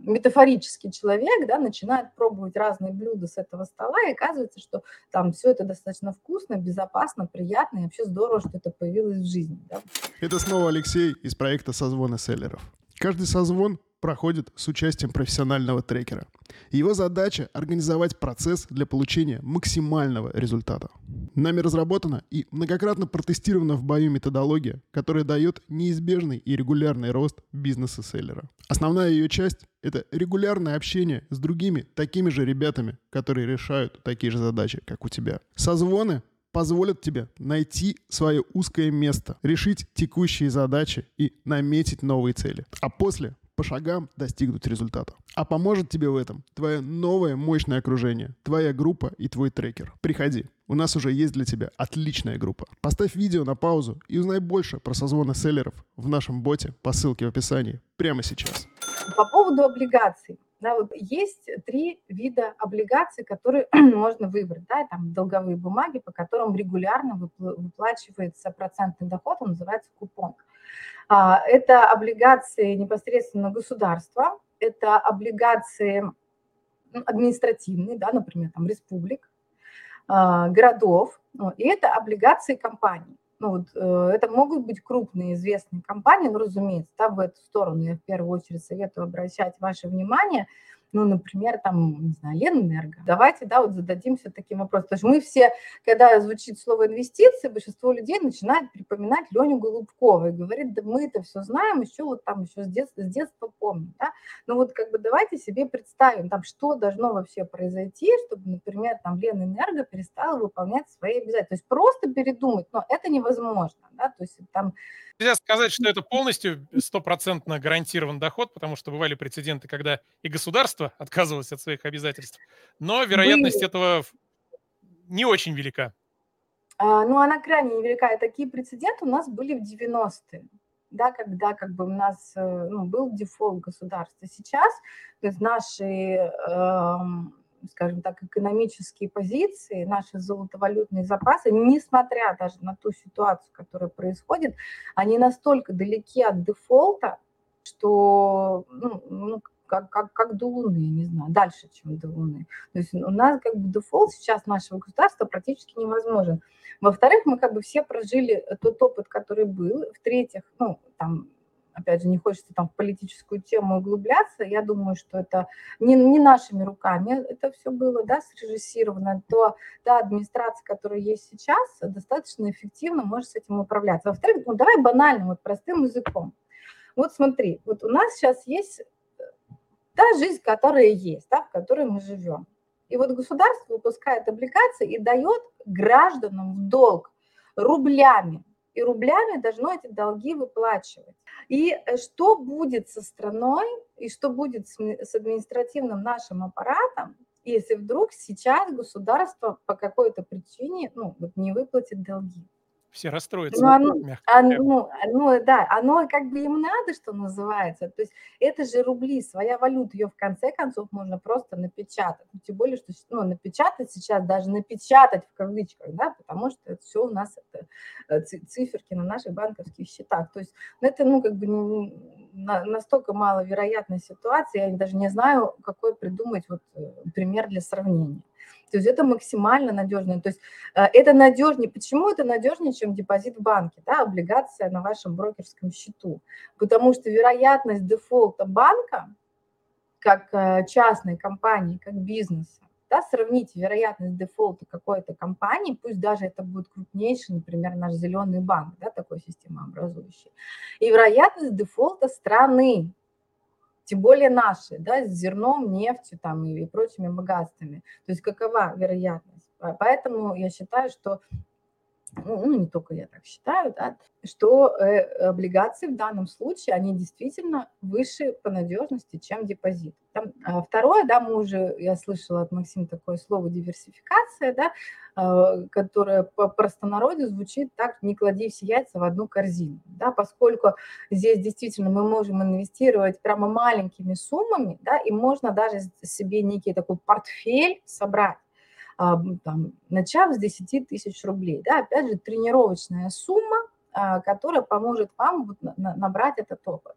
метафорический человек, да, начинает пробовать разные блюда с этого стола, и оказывается, что там все это достаточно вкусно, безопасно, приятно, и вообще здорово, что это появилось в жизни. Да.
Это снова Алексей из проекта «Созвоны селлеров». Каждый созвон проходит с участием профессионального трекера. Его задача – организовать процесс для получения максимального результата. Нами разработана и многократно протестирована в бою методология, которая дает неизбежный и регулярный рост бизнеса селлера. Основная ее часть – это регулярное общение с другими такими же ребятами, которые решают такие же задачи, как у тебя. Созвоны позволят тебе найти свое узкое место, решить текущие задачи и наметить новые цели. А после по шагам достигнуть результата. А поможет тебе в этом твое новое мощное окружение, твоя группа и твой трекер. Приходи, у нас уже есть для тебя отличная группа. Поставь видео на паузу и узнай больше про созвоны селлеров в нашем боте по ссылке в описании прямо сейчас.
По поводу облигаций. Да, вот есть три вида облигаций, которые можно выбрать. Да, там долговые бумаги, по которым регулярно выплачивается процентный доход, он называется купон. А, это облигации непосредственно государства, это облигации административные, да, например, там, республик, а, городов, ну, и это облигации компаний. Ну, вот, э, это могут быть крупные известные компании, но, разумеется, да, в эту сторону я в первую очередь советую обращать ваше внимание – ну, например, там, не знаю, Ленэнерго. Давайте, да, вот зададимся таким вопросом. Потому что мы все, когда звучит слово инвестиции, большинство людей начинает припоминать Леню Голубкова и говорит, да мы это все знаем, еще вот там еще с детства, с детства помним, да. Ну вот как бы давайте себе представим, там, что должно вообще произойти, чтобы, например, там Ленэнерго перестала выполнять свои обязательства. То есть просто передумать, но это невозможно, да, то есть там
Нельзя сказать, что это полностью стопроцентно гарантирован доход, потому что бывали прецеденты, когда и государство отказывалось от своих обязательств, но вероятность Были. этого не очень велика.
А, ну, она крайне невелика. И такие прецеденты у нас были в 90-е да, когда как бы у нас э, ну, был дефолт государства. Сейчас то есть наши э, скажем так, экономические позиции, наши золотовалютные запасы, несмотря даже на ту ситуацию, которая происходит, они настолько далеки от дефолта, что ну, ну, как, как, как до Луны, не знаю, дальше, чем до Луны. То есть у нас как бы дефолт сейчас нашего государства практически невозможен. Во-вторых, мы как бы все прожили тот опыт, который был. В-третьих, ну, там, опять же, не хочется там в политическую тему углубляться, я думаю, что это не, не нашими руками это все было, да, срежиссировано, то та администрация, которая есть сейчас, достаточно эффективно может с этим управляться. Во-вторых, ну давай банально, вот простым языком. Вот смотри, вот у нас сейчас есть э, та жизнь, которая есть, да, в которой мы живем. И вот государство выпускает облигации и дает гражданам в долг рублями и рублями должно эти долги выплачивать. И э, что будет со страной, и что будет с административным нашим аппаратом, если вдруг сейчас государство по какой-то причине ну, вот не выплатит долги?
Все расстроятся.
Ну, оно, оно, оно, да, оно как бы им надо, что называется. То есть это же рубли, своя валюта, ее в конце концов можно просто напечатать. Ну, тем более, что ну, напечатать сейчас, даже напечатать в кавычках, да, потому что это все у нас это э, циферки на наших банковских счетах. То есть ну, это, ну, как бы настолько маловероятная ситуация, я даже не знаю, какой придумать вот э, пример для сравнения. То есть это максимально надежно. То есть э, это надежнее. Почему это надежнее, чем депозит в банке, да, облигация на вашем брокерском счету? Потому что вероятность дефолта банка, как э, частной компании, как бизнеса, да, сравните вероятность дефолта какой-то компании, пусть даже это будет крупнейший, например, наш зеленый банк, да, такой системообразующий, и вероятность дефолта страны, тем более наши, да, с зерном, нефтью там и прочими богатствами. То есть какова вероятность? Поэтому я считаю, что ну, ну, не только я так считаю, да, что э, облигации в данном случае, они действительно выше по надежности, чем депозит. Там, а второе, да, мы уже, я слышала от Максима такое слово диверсификация, да, э, которое по простонародью звучит так, не клади все яйца в одну корзину, да, поскольку здесь действительно мы можем инвестировать прямо маленькими суммами, да, и можно даже себе некий такой портфель собрать, там, начав с 10 тысяч рублей. Да, опять же, тренировочная сумма, а, которая поможет вам набрать этот опыт.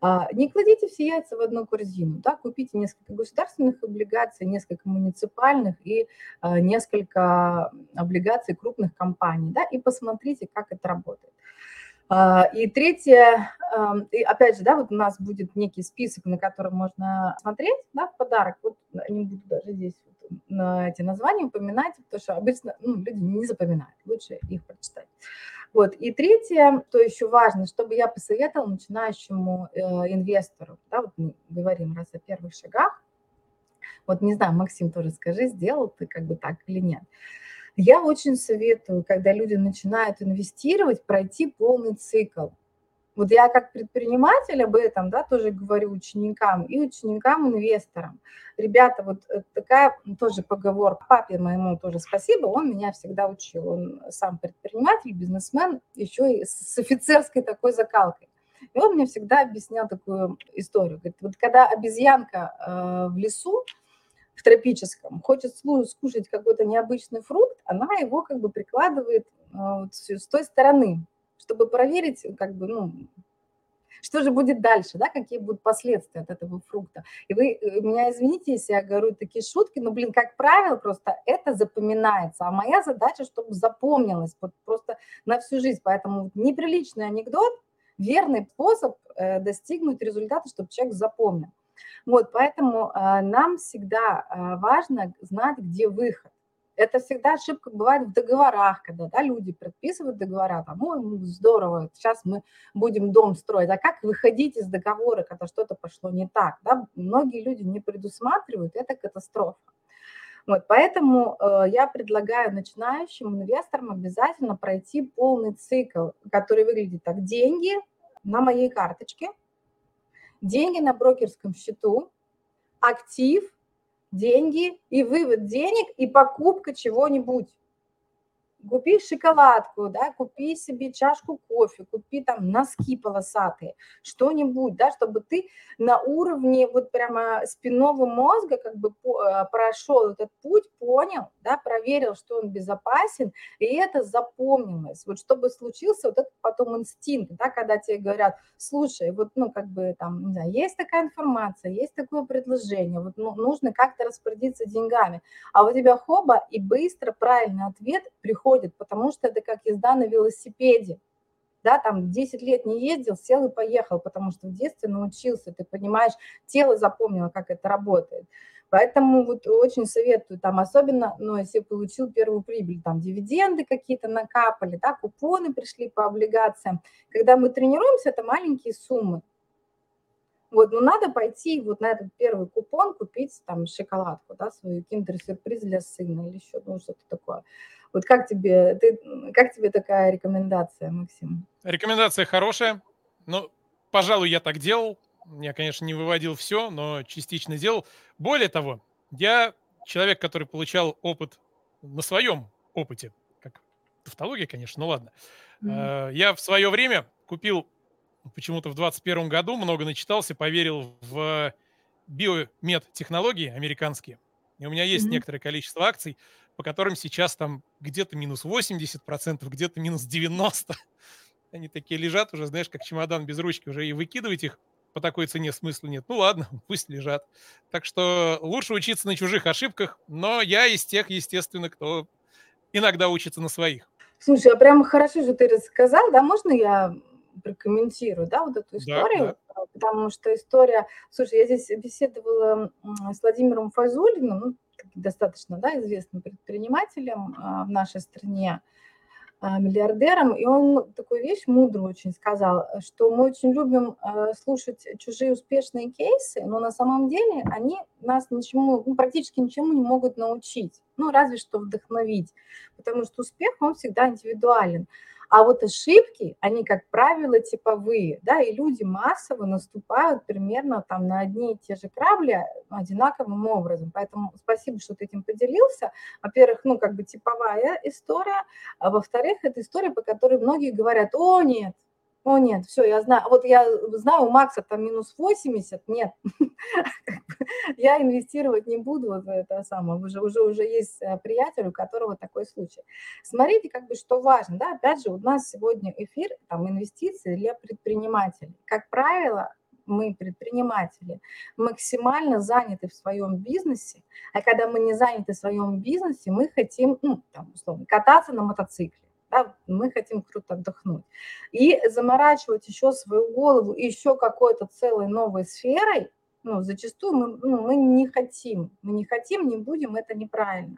А, не кладите все яйца в одну корзину, да, купите несколько государственных облигаций, несколько муниципальных и а, несколько облигаций крупных компаний, да, и посмотрите, как это работает. И третье, и опять же, да, вот у нас будет некий список, на который можно смотреть, да, подарок. Вот не буду даже здесь на эти названия упоминать, потому что обычно ну, люди не запоминают, лучше их прочитать. Вот. И третье, что еще важно, чтобы я посоветовала начинающему э, инвестору, да, вот мы говорим раз о первых шагах, вот не знаю, Максим тоже скажи, сделал ты как бы так или нет. Я очень советую, когда люди начинают инвестировать, пройти полный цикл. Вот я как предприниматель об этом, да, тоже говорю ученикам и ученикам-инвесторам. Ребята, вот э, такая тоже поговорка. Папе моему тоже спасибо, он меня всегда учил. Он сам предприниматель, бизнесмен, еще и с офицерской такой закалкой. И он мне всегда объяснял такую историю. Говорит, вот когда обезьянка э, в лесу, в тропическом, хочет скушать какой-то необычный фрукт, она его как бы прикладывает э, с той стороны, чтобы проверить, как бы, ну, что же будет дальше, да, какие будут последствия от этого фрукта. И вы э, меня извините, если я говорю такие шутки, но, блин, как правило, просто это запоминается. А моя задача, чтобы запомнилось вот просто на всю жизнь. Поэтому неприличный анекдот – верный способ э, достигнуть результата, чтобы человек запомнил. Вот, поэтому э, нам всегда э, важно знать, где выход. Это всегда ошибка бывает в договорах, когда да, люди подписывают договора, там, ну, здорово, сейчас мы будем дом строить. А как выходить из договора, когда что-то пошло не так? Да? Многие люди не предусматривают, это катастрофа. Вот, поэтому э, я предлагаю начинающим инвесторам обязательно пройти полный цикл, который выглядит так. Деньги на моей карточке, деньги на брокерском счету, актив – деньги и вывод денег и покупка чего-нибудь купи шоколадку, да, купи себе чашку кофе, купи там носки полосатые, что-нибудь, да, чтобы ты на уровне вот прямо спинного мозга как бы э, прошел этот путь, понял, да, проверил, что он безопасен, и это запомнилось. Вот чтобы случился вот этот потом инстинкт, да, когда тебе говорят, слушай, вот, ну, как бы там, не знаю, есть такая информация, есть такое предложение, вот ну, нужно как-то распорядиться деньгами, а у тебя хоба, и быстро правильный ответ приходит происходит, потому что это как езда на велосипеде. Да, там 10 лет не ездил, сел и поехал, потому что в детстве научился, ты понимаешь, тело запомнило, как это работает. Поэтому вот очень советую, там особенно, ну, если получил первую прибыль, там дивиденды какие-то накапали, да, купоны пришли по облигациям. Когда мы тренируемся, это маленькие суммы. Вот, но надо пойти вот на этот первый купон купить там шоколадку, да, свою киндер-сюрприз для сына или еще ну, что-то такое. Вот как тебе, ты, как тебе такая рекомендация, Максим?
Рекомендация хорошая. Ну, пожалуй, я так делал. Я, конечно, не выводил все, но частично делал. Более того, я человек, который получал опыт на своем опыте, как тавтология, конечно, ну ладно. Mm-hmm. Я в свое время купил, почему-то в 21 году много начитался, поверил в биомед-технологии американские. И у меня есть mm-hmm. некоторое количество акций по которым сейчас там где-то минус 80%, где-то минус 90%. Они такие лежат уже, знаешь, как чемодан без ручки, уже и выкидывать их по такой цене смысла нет. Ну ладно, пусть лежат. Так что лучше учиться на чужих ошибках, но я из тех, естественно, кто иногда учится на своих.
Слушай, а прямо хорошо же ты рассказал, да, можно я прокомментирую, да, вот эту историю? Да, да. Потому что история... Слушай, я здесь беседовала с Владимиром Файзулиным, ну, достаточно, да, известным предпринимателем а, в нашей стране, а, миллиардером, и он такую вещь мудрую очень сказал, что мы очень любим а, слушать чужие успешные кейсы, но на самом деле они нас ничему, ну, практически ничему не могут научить, ну, разве что вдохновить, потому что успех, он всегда индивидуален. А вот ошибки, они, как правило, типовые, да, и люди массово наступают примерно там на одни и те же грабли одинаковым образом. Поэтому спасибо, что ты этим поделился. Во-первых, ну, как бы типовая история, а во-вторых, это история, по которой многие говорят, о, нет, о, нет, все, я знаю. Вот я знаю, у Макса там минус 80, нет. Я инвестировать не буду в это самое. Уже, уже, уже есть э, приятель, у которого такой случай. Смотрите, как бы, что важно. Да? Опять же, у нас сегодня эфир, там, инвестиции для предпринимателей. Как правило, мы, предприниматели, максимально заняты в своем бизнесе, а когда мы не заняты в своем бизнесе, мы хотим, ну, там, условно, кататься на мотоцикле да, мы хотим круто отдохнуть. И заморачивать еще свою голову еще какой-то целой новой сферой, ну, зачастую мы, ну, мы не хотим. Мы не хотим, не будем, это неправильно.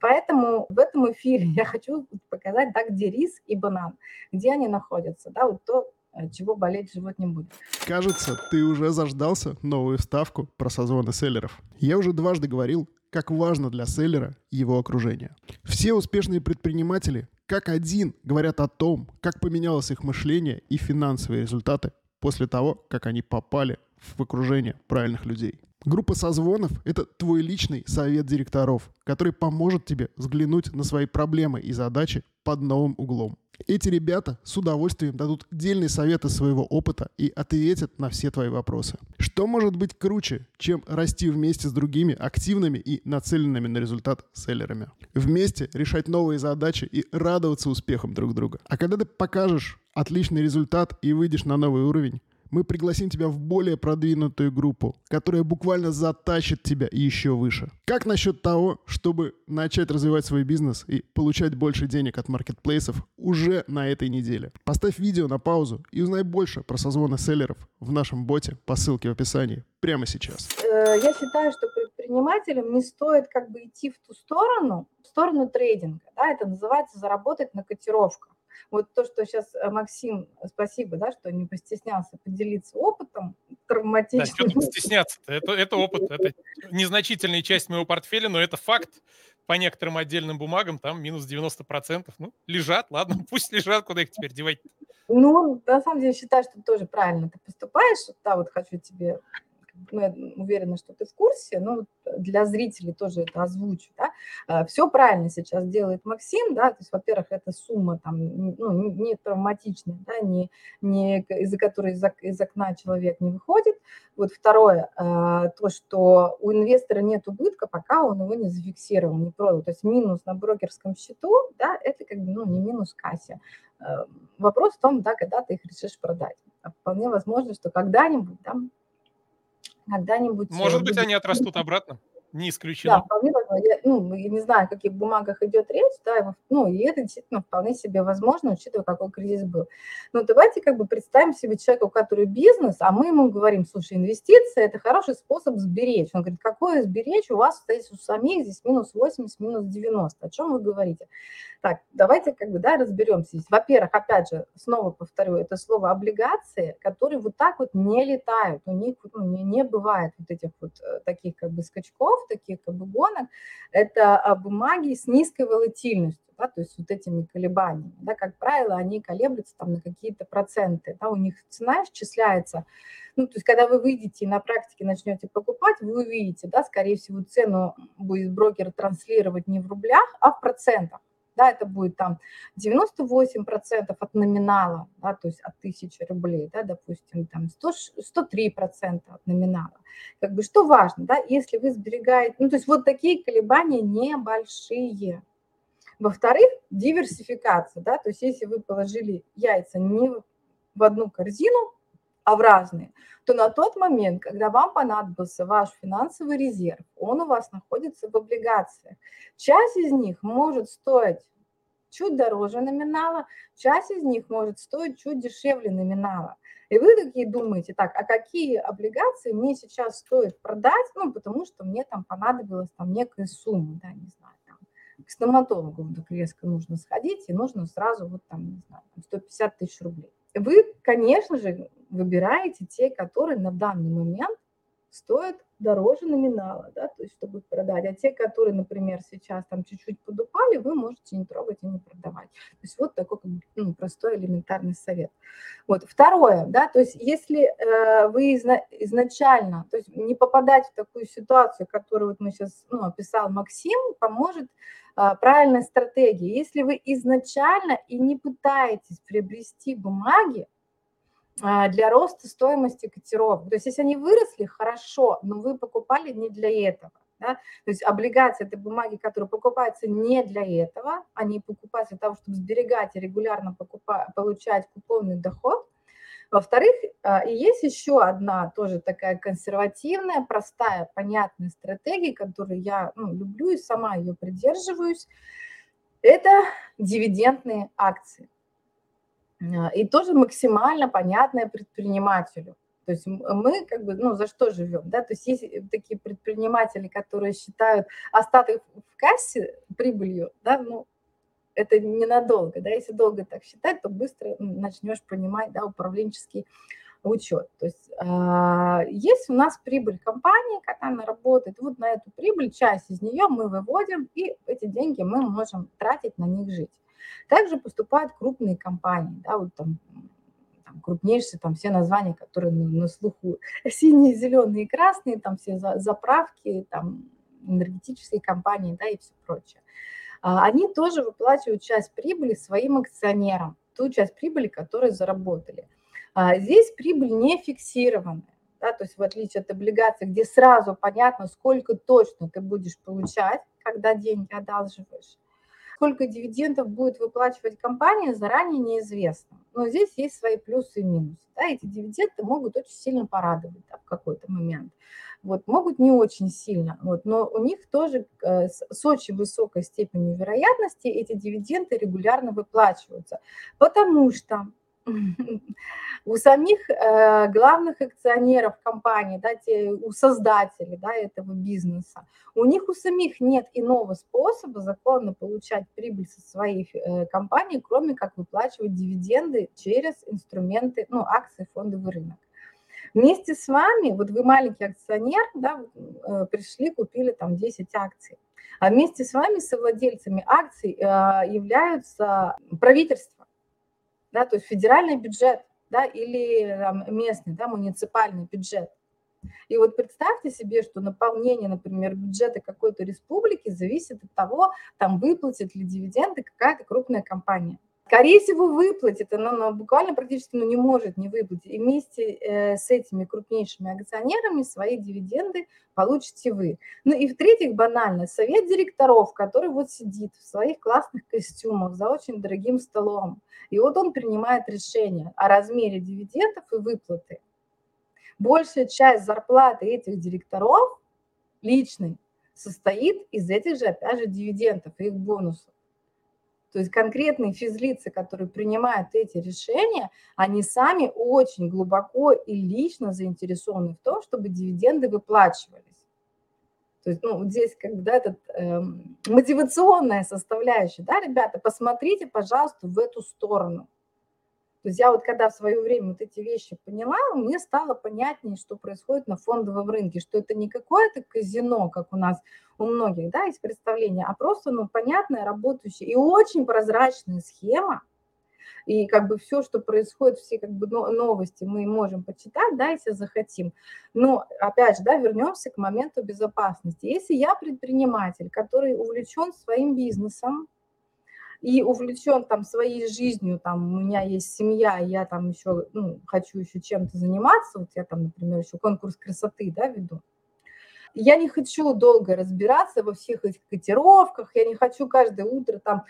Поэтому в этом эфире я хочу показать, да, где рис и банан, где они находятся, да, вот то, э, чего болеть живот не будет.
Кажется, ты уже заждался новую ставку про созвоны селлеров. Я уже дважды говорил, как важно для селлера его окружение. Все успешные предприниматели как один говорят о том, как поменялось их мышление и финансовые результаты после того, как они попали в окружение правильных людей. Группа созвонов – это твой личный совет директоров, который поможет тебе взглянуть на свои проблемы и задачи под новым углом. Эти ребята с удовольствием дадут дельные советы своего опыта и ответят на все твои вопросы. Что может быть круче, чем расти вместе с другими активными и нацеленными на результат селлерами? Вместе решать новые задачи и радоваться успехам друг друга. А когда ты покажешь отличный результат и выйдешь на новый уровень, мы пригласим тебя в более продвинутую группу, которая буквально затащит тебя еще выше. Как насчет того, чтобы начать развивать свой бизнес и получать больше денег от маркетплейсов уже на этой неделе? Поставь видео на паузу и узнай больше про созвоны селлеров в нашем боте по ссылке в описании прямо сейчас.
Э, я считаю, что предпринимателям не стоит как бы идти в ту сторону, в сторону трейдинга. Да, это называется заработать на котировках. Вот то, что сейчас э, Максим, спасибо, да, что не постеснялся поделиться опытом травматичным.
Да, стесняться -то? это, это опыт, это незначительная часть моего портфеля, но это факт. По некоторым отдельным бумагам там минус 90%. Ну, лежат, ладно, пусть лежат, куда их теперь девать?
Ну, на самом деле, считаю, что тоже правильно ты поступаешь. Да, вот хочу тебе ну, я уверена, что ты в курсе, но для зрителей тоже это озвучу, да, а, все правильно сейчас делает Максим, да, то есть, во-первых, эта сумма там, ну, не травматичная, да, не, не из-за которой из, из окна человек не выходит, вот второе, а, то, что у инвестора нет убытка, пока он его не зафиксировал, не продал, то есть минус на брокерском счету, да, это как бы, ну, не минус кассе, а, Вопрос в том, да, когда ты их решишь продать. Вполне возможно, что когда-нибудь там когда-нибудь...
Может быть, они отрастут обратно? Не исключено. Да,
вполне возможно. Я, ну, я не знаю, о каких бумагах идет речь, да, ну, и это действительно вполне себе возможно, учитывая, какой кризис был. Но давайте как бы представим себе человека, у которого бизнес, а мы ему говорим, слушай, инвестиция – это хороший способ сберечь. Он говорит, какое сберечь у вас здесь у самих, здесь минус 80, минус 90. О чем вы говорите? Так, давайте как бы, да, разберемся здесь. Во-первых, опять же, снова повторю, это слово облигации, которые вот так вот не летают, у них ну, не, не бывает вот этих вот э, таких как бы скачков, таких как бы гонок. Это а, бумаги с низкой волатильностью, да, то есть вот этими колебаниями. Да, как правило, они колеблются там на какие-то проценты, да, у них цена исчисляется ну, то есть, когда вы выйдете и на практике начнете покупать, вы увидите, да, скорее всего, цену будет брокер транслировать не в рублях, а в процентах да, это будет там 98% от номинала, да, то есть от 1000 рублей, да, допустим, там 100, 103% от номинала. Как бы что важно, да, если вы сберегаете, ну, то есть вот такие колебания небольшие. Во-вторых, диверсификация, да, то есть если вы положили яйца не в одну корзину, а в разные, то на тот момент, когда вам понадобился ваш финансовый резерв, он у вас находится в облигациях. Часть из них может стоить чуть дороже номинала, часть из них может стоить чуть дешевле номинала. И вы такие думаете, так, а какие облигации мне сейчас стоит продать, ну, потому что мне там понадобилась там некая сумма, да, не знаю, там, к стоматологу вдруг резко нужно сходить, и нужно сразу вот там, не знаю, 150 тысяч рублей. Вы, конечно же, выбираете те, которые на данный момент стоят дороже номинала, да, то есть чтобы продать. А те, которые, например, сейчас там чуть-чуть подупали, вы можете не трогать и не продавать. То есть вот такой ну, простой элементарный совет. Вот. Второе, да, то есть если э, вы изна- изначально, то есть не попадать в такую ситуацию, которую вот мы сейчас ну, описал Максим, поможет э, правильная стратегия. Если вы изначально и не пытаетесь приобрести бумаги, для роста стоимости котировок. То есть если они выросли, хорошо, но вы покупали не для этого. Да? То есть облигации – это бумаги, которые покупаются не для этого, они покупаются для того, чтобы сберегать и регулярно покупать, получать купонный доход. Во-вторых, а, есть еще одна тоже такая консервативная, простая, понятная стратегия, которую я ну, люблю и сама ее придерживаюсь. Это дивидендные акции. А, и тоже максимально понятное предпринимателю. То есть мы как бы, ну, за что живем, да? То есть есть э, такие предприниматели, которые считают остаток в кассе прибылью, да, ну, это ненадолго, да, если долго так считать, то быстро начнешь понимать, да, управленческий учет. То есть э, есть у нас прибыль компании, когда она работает, вот на эту прибыль, часть из нее мы выводим, и эти деньги мы можем тратить на них жить. Также поступают крупные компании, да, вот там, там крупнейшие, там все названия, которые на, на слуху, синие, зеленые, красные, там все заправки, там энергетические компании, да, и все прочее. А, они тоже выплачивают часть прибыли своим акционерам, ту часть прибыли, которую заработали. А, здесь прибыль не фиксированная. Да, то есть в отличие от облигаций, где сразу понятно, сколько точно ты будешь получать, когда деньги одалживаешь, сколько дивидендов будет выплачивать компания, заранее неизвестно. Но здесь есть свои плюсы и минусы. Да, эти дивиденды могут очень сильно порадовать да, в какой-то момент. Вот, могут не очень сильно, вот, но у них тоже э, с очень высокой степенью вероятности эти дивиденды регулярно выплачиваются, потому что у самих э, главных акционеров компании, да, те, у создателей да, этого бизнеса, у них у самих нет иного способа законно получать прибыль со своих э, компаний, кроме как выплачивать дивиденды через инструменты, ну, акции, фондовый рынок. Вместе с вами, вот вы маленький акционер, да, э, пришли, купили там 10 акций, а вместе с вами совладельцами акций являются правительство да, то есть федеральный бюджет, да, или там, местный, да, муниципальный бюджет. И вот представьте себе, что наполнение, например, бюджета какой-то республики зависит от того, там выплатит ли дивиденды какая-то крупная компания. Скорее всего, выплатит, но, но буквально практически ну, не может не выплатить. И вместе э, с этими крупнейшими акционерами свои дивиденды получите вы. Ну и в-третьих, банально, совет директоров, который вот сидит в своих классных костюмах за очень дорогим столом, и вот он принимает решение о размере дивидендов и выплаты. Большая часть зарплаты этих директоров личной состоит из этих же, опять же, дивидендов и их бонусов. То есть конкретные физлицы, которые принимают эти решения, они сами очень глубоко и лично заинтересованы в том, чтобы дивиденды выплачивались. То есть, ну, здесь когда этот э, мотивационная составляющая, да, ребята, посмотрите, пожалуйста, в эту сторону. То есть я вот когда в свое время вот эти вещи поняла, мне стало понятнее, что происходит на фондовом рынке, что это не какое-то казино, как у нас у многих, да, есть представление, а просто, ну, понятная, работающая и очень прозрачная схема, и как бы все, что происходит, все как бы новости мы можем почитать, да, если захотим. Но, опять же, да, вернемся к моменту безопасности. Если я предприниматель, который увлечен своим бизнесом, и увлечен там своей жизнью, там у меня есть семья, я там еще ну, хочу еще чем-то заниматься, вот я там, например, еще конкурс красоты, да, веду. Я не хочу долго разбираться во всех этих котировках, я не хочу каждое утро там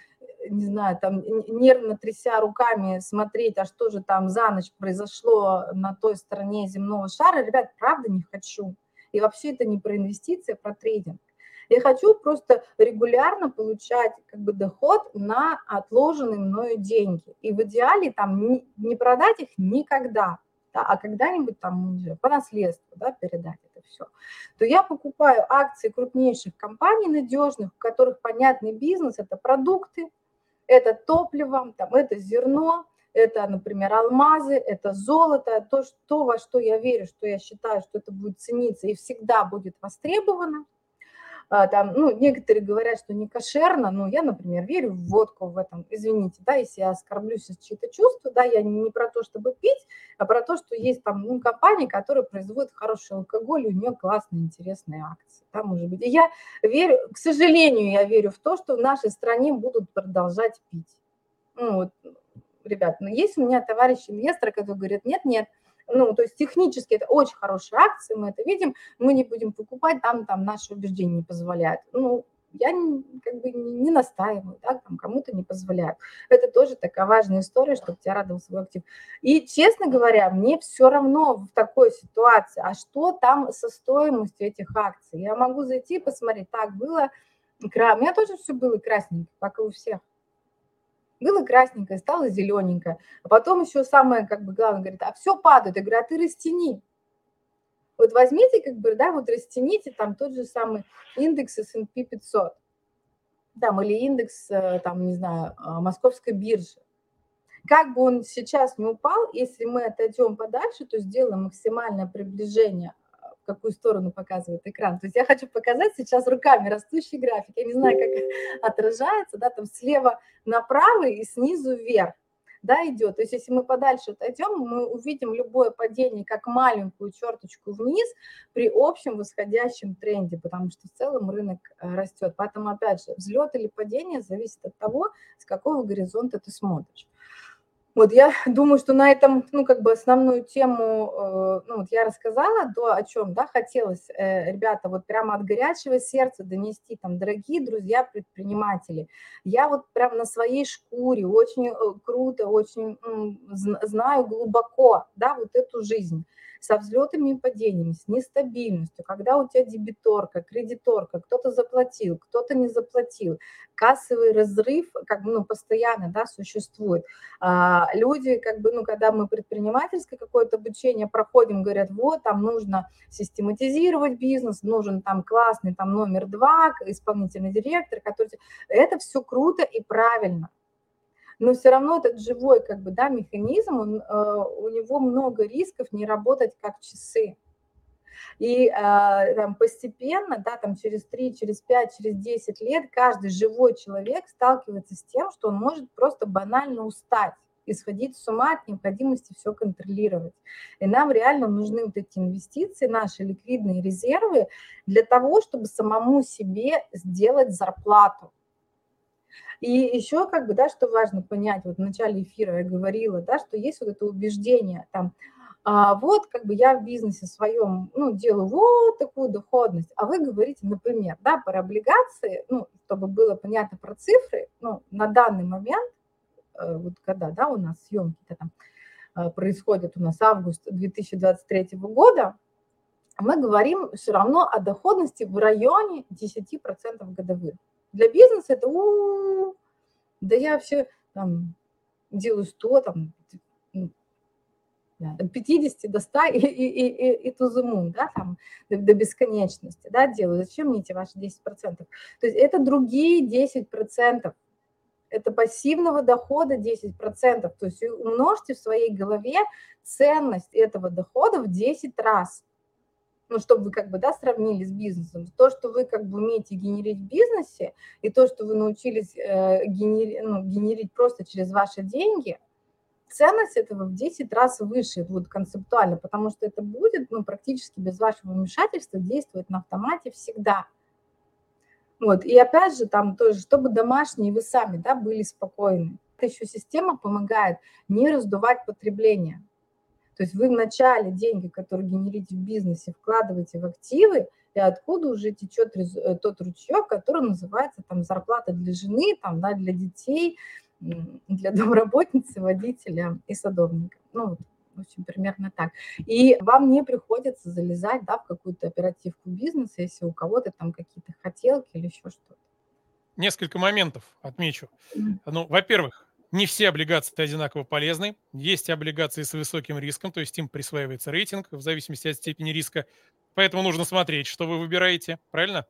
не знаю, там нервно тряся руками смотреть, а что же там за ночь произошло на той стороне земного шара, ребят, правда не хочу. И вообще это не про инвестиции, а про трейдинг. Я хочу просто регулярно получать как бы доход на отложенные мною деньги. И в идеале там не, не продать их никогда, да, а когда-нибудь там по наследству да, передать это все, то я покупаю акции крупнейших компаний надежных, у которых понятный бизнес, это продукты, это топливо, там, это зерно, это, например, алмазы, это золото, то, что, во что я верю, что я считаю, что это будет цениться и всегда будет востребовано – там, ну, некоторые говорят, что не кошерно, но я, например, верю в водку в этом, извините, да, если я оскорблю сейчас чьи-то чувства, да, я не про то, чтобы пить, а про то, что есть там ну, компании, которые производят хороший алкоголь, и у нее классные, интересные акции, да, может быть. И я верю, к сожалению, я верю в то, что в нашей стране будут продолжать пить. Ну, вот, ребят, но ну, есть у меня товарищи инвесторы, которые говорят, нет, нет, ну, то есть технически это очень хорошие акции, мы это видим, мы не будем покупать, там, там наши убеждения не позволяют. Ну, я как бы не настаиваю, да, там кому-то не позволяют. Это тоже такая важная история, чтобы тебя радовал свой актив. И, честно говоря, мне все равно в такой ситуации, а что там со стоимостью этих акций? Я могу зайти и посмотреть, так, было, у меня тоже все было красненько, как и у всех было красненькое, стало зелененькое. А потом еще самое, как бы, главное, говорит, а все падает. Я говорю, а ты растяни. Вот возьмите, как бы, да, вот растяните там тот же самый индекс S&P 500, там, или индекс, э, там, не знаю, а, московской биржи. Как бы он сейчас не упал, если мы отойдем подальше, то сделаем максимальное приближение какую сторону показывает экран. То есть я хочу показать сейчас руками растущий график. Я не знаю, как отражается, да, там слева направо и снизу вверх да, идет. То есть если мы подальше отойдем, мы увидим любое падение как маленькую черточку вниз при общем восходящем тренде, потому что в целом рынок э, растет. Поэтому, опять же, взлет или падение зависит от того, с какого горизонта ты смотришь. Вот я думаю, что на этом, ну, как бы основную тему, э, ну, вот я рассказала, то, о чем, да, хотелось, э, ребята, вот прямо от горячего сердца донести, там, дорогие друзья предприниматели, я вот прям на своей шкуре очень э, круто, очень знаю глубоко, да, вот эту жизнь со взлетами и падениями, с нестабильностью, когда у тебя дебиторка, кредиторка, кто-то заплатил, кто-то не заплатил, кассовый разрыв как бы, ну, постоянно да, существует. А, люди, как бы, ну, когда мы предпринимательское какое-то обучение проходим, говорят, вот, там нужно систематизировать бизнес, нужен там классный там номер два, исполнительный директор, который... Это все круто и правильно но все равно этот живой как бы, да, механизм, он, э, у него много рисков не работать как часы. И э, там, постепенно, да, там, через 3, через 5, через 10 лет каждый живой человек сталкивается с тем, что он может просто банально устать и сходить с ума от необходимости все контролировать. И нам реально нужны вот эти инвестиции, наши ликвидные резервы для того, чтобы самому себе сделать зарплату. И еще как бы, да, что важно понять, вот в начале эфира я говорила, да, что есть вот это убеждение, там, а, вот как бы я в бизнесе своем, ну, делаю вот такую доходность, а вы говорите, например, да, про облигации, ну, чтобы было понятно про цифры, ну, на данный момент, э, вот когда, да, у нас съемки-то там э, происходят у нас август 2023 года, мы говорим все равно о доходности в районе 10% годовых. Для бизнеса это, у, да я вообще там делаю 100, там, от 50 до 100 и, и, и, и, и moon, да, там, до, до бесконечности, да, делаю. Зачем мне эти ваши 10%? То есть это другие 10%. Это пассивного дохода 10%. То есть умножьте в своей голове ценность этого дохода в 10 раз ну, чтобы вы как бы, да, сравнили с бизнесом, то, что вы как бы умеете генерить в бизнесе, и то, что вы научились э, генери, ну, генерить просто через ваши деньги, ценность этого в 10 раз выше, вот концептуально, потому что это будет, ну, практически без вашего вмешательства действовать на автомате всегда. Вот, и опять же, там тоже, чтобы домашние вы сами, да, были спокойны. Эта еще система помогает не раздувать потребление. То есть вы вначале деньги, которые генерите в бизнесе, вкладываете в активы, и откуда уже течет э, тот ручеек, который называется там зарплата для жены, там, да, для детей, для домработницы, водителя и садовника. Ну, вот, в общем, примерно так. И вам не приходится залезать да, в какую-то оперативку бизнеса, если у кого-то там какие-то хотелки или еще что-то.
Несколько моментов отмечу. Ну, во-первых, не все облигации одинаково полезны. Есть облигации с высоким риском, то есть им присваивается рейтинг в зависимости от степени риска. Поэтому нужно смотреть, что вы выбираете, правильно?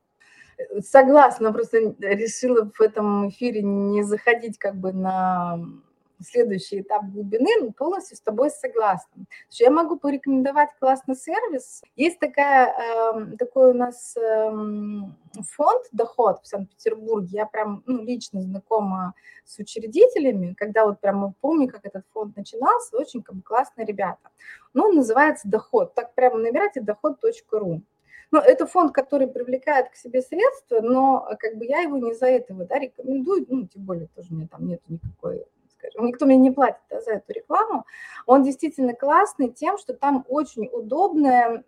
Согласна, просто решила в этом эфире не заходить как бы на следующий этап глубины, ну, полностью с тобой согласна. Что я могу порекомендовать классный сервис. Есть такая, э, такой у нас э, фонд «Доход» в Санкт-Петербурге. Я прям ну, лично знакома с учредителями, когда вот прям помню, как этот фонд начинался, очень как бы классные ребята. Ну, он называется «Доход». Так прямо набирайте «доход.ру». Ну, это фонд, который привлекает к себе средства, но как бы я его не за этого да, рекомендую, ну, тем более тоже у меня там нет никакой скажем, никто мне не платит да, за эту рекламу, он действительно классный тем, что там очень удобный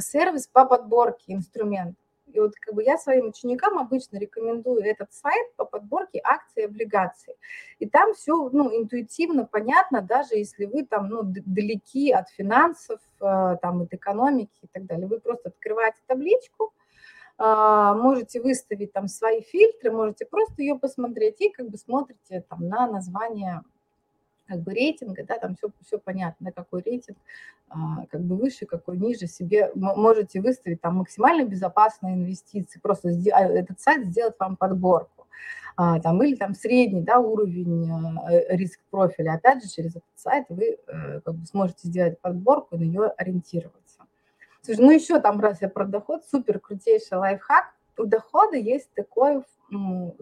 сервис по подборке инструментов. И вот как бы я своим ученикам обычно рекомендую этот сайт по подборке акций и облигаций. И там все ну, интуитивно понятно, даже если вы там ну, далеки от финансов, э, там, от экономики и так далее. Вы просто открываете табличку, можете выставить там свои фильтры, можете просто ее посмотреть и как бы смотрите там на название как бы рейтинга, да, там все, все понятно, какой рейтинг, а, как бы выше, какой ниже, себе можете выставить там максимально безопасные инвестиции, просто а, этот сайт сделает вам подборку, там, или там средний, да, уровень э, риск профиля, опять же, через этот сайт вы э, как бы сможете сделать подборку и на нее ориентироваться. Слушай, ну еще там, раз я про доход, супер крутейший лайфхак. У дохода есть такой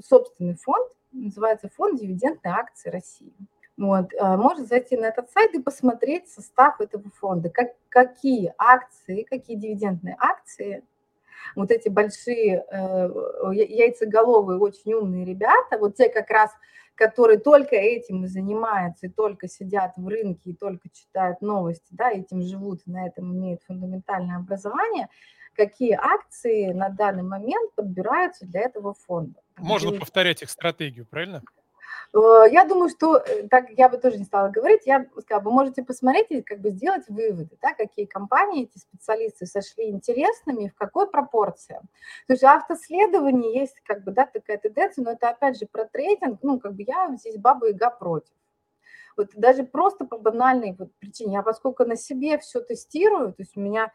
собственный фонд, называется фонд дивидендной акции России. Вот, а, можно зайти на этот сайт и посмотреть состав этого фонда, как, какие акции, какие дивидендные акции вот эти большие э, яйцеголовые, очень умные ребята, вот те как раз которые только этим и занимаются, и только сидят в рынке, и только читают новости, да, этим живут, на этом имеют фундаментальное образование, какие акции на данный момент подбираются для этого фонда.
Можно и... повторять их стратегию, правильно?
Э, я думаю, что э, так я бы тоже не стала говорить, я сказала, вы можете посмотреть и как бы сделать выводы, да, какие компании эти специалисты сошли интересными, в какой пропорции. То есть автоследование есть как бы, да, такая тенденция, но это опять же про трейдинг, ну, как бы я здесь баба Яга против. Вот даже просто по банальной причине, я поскольку на себе все тестирую, то есть у меня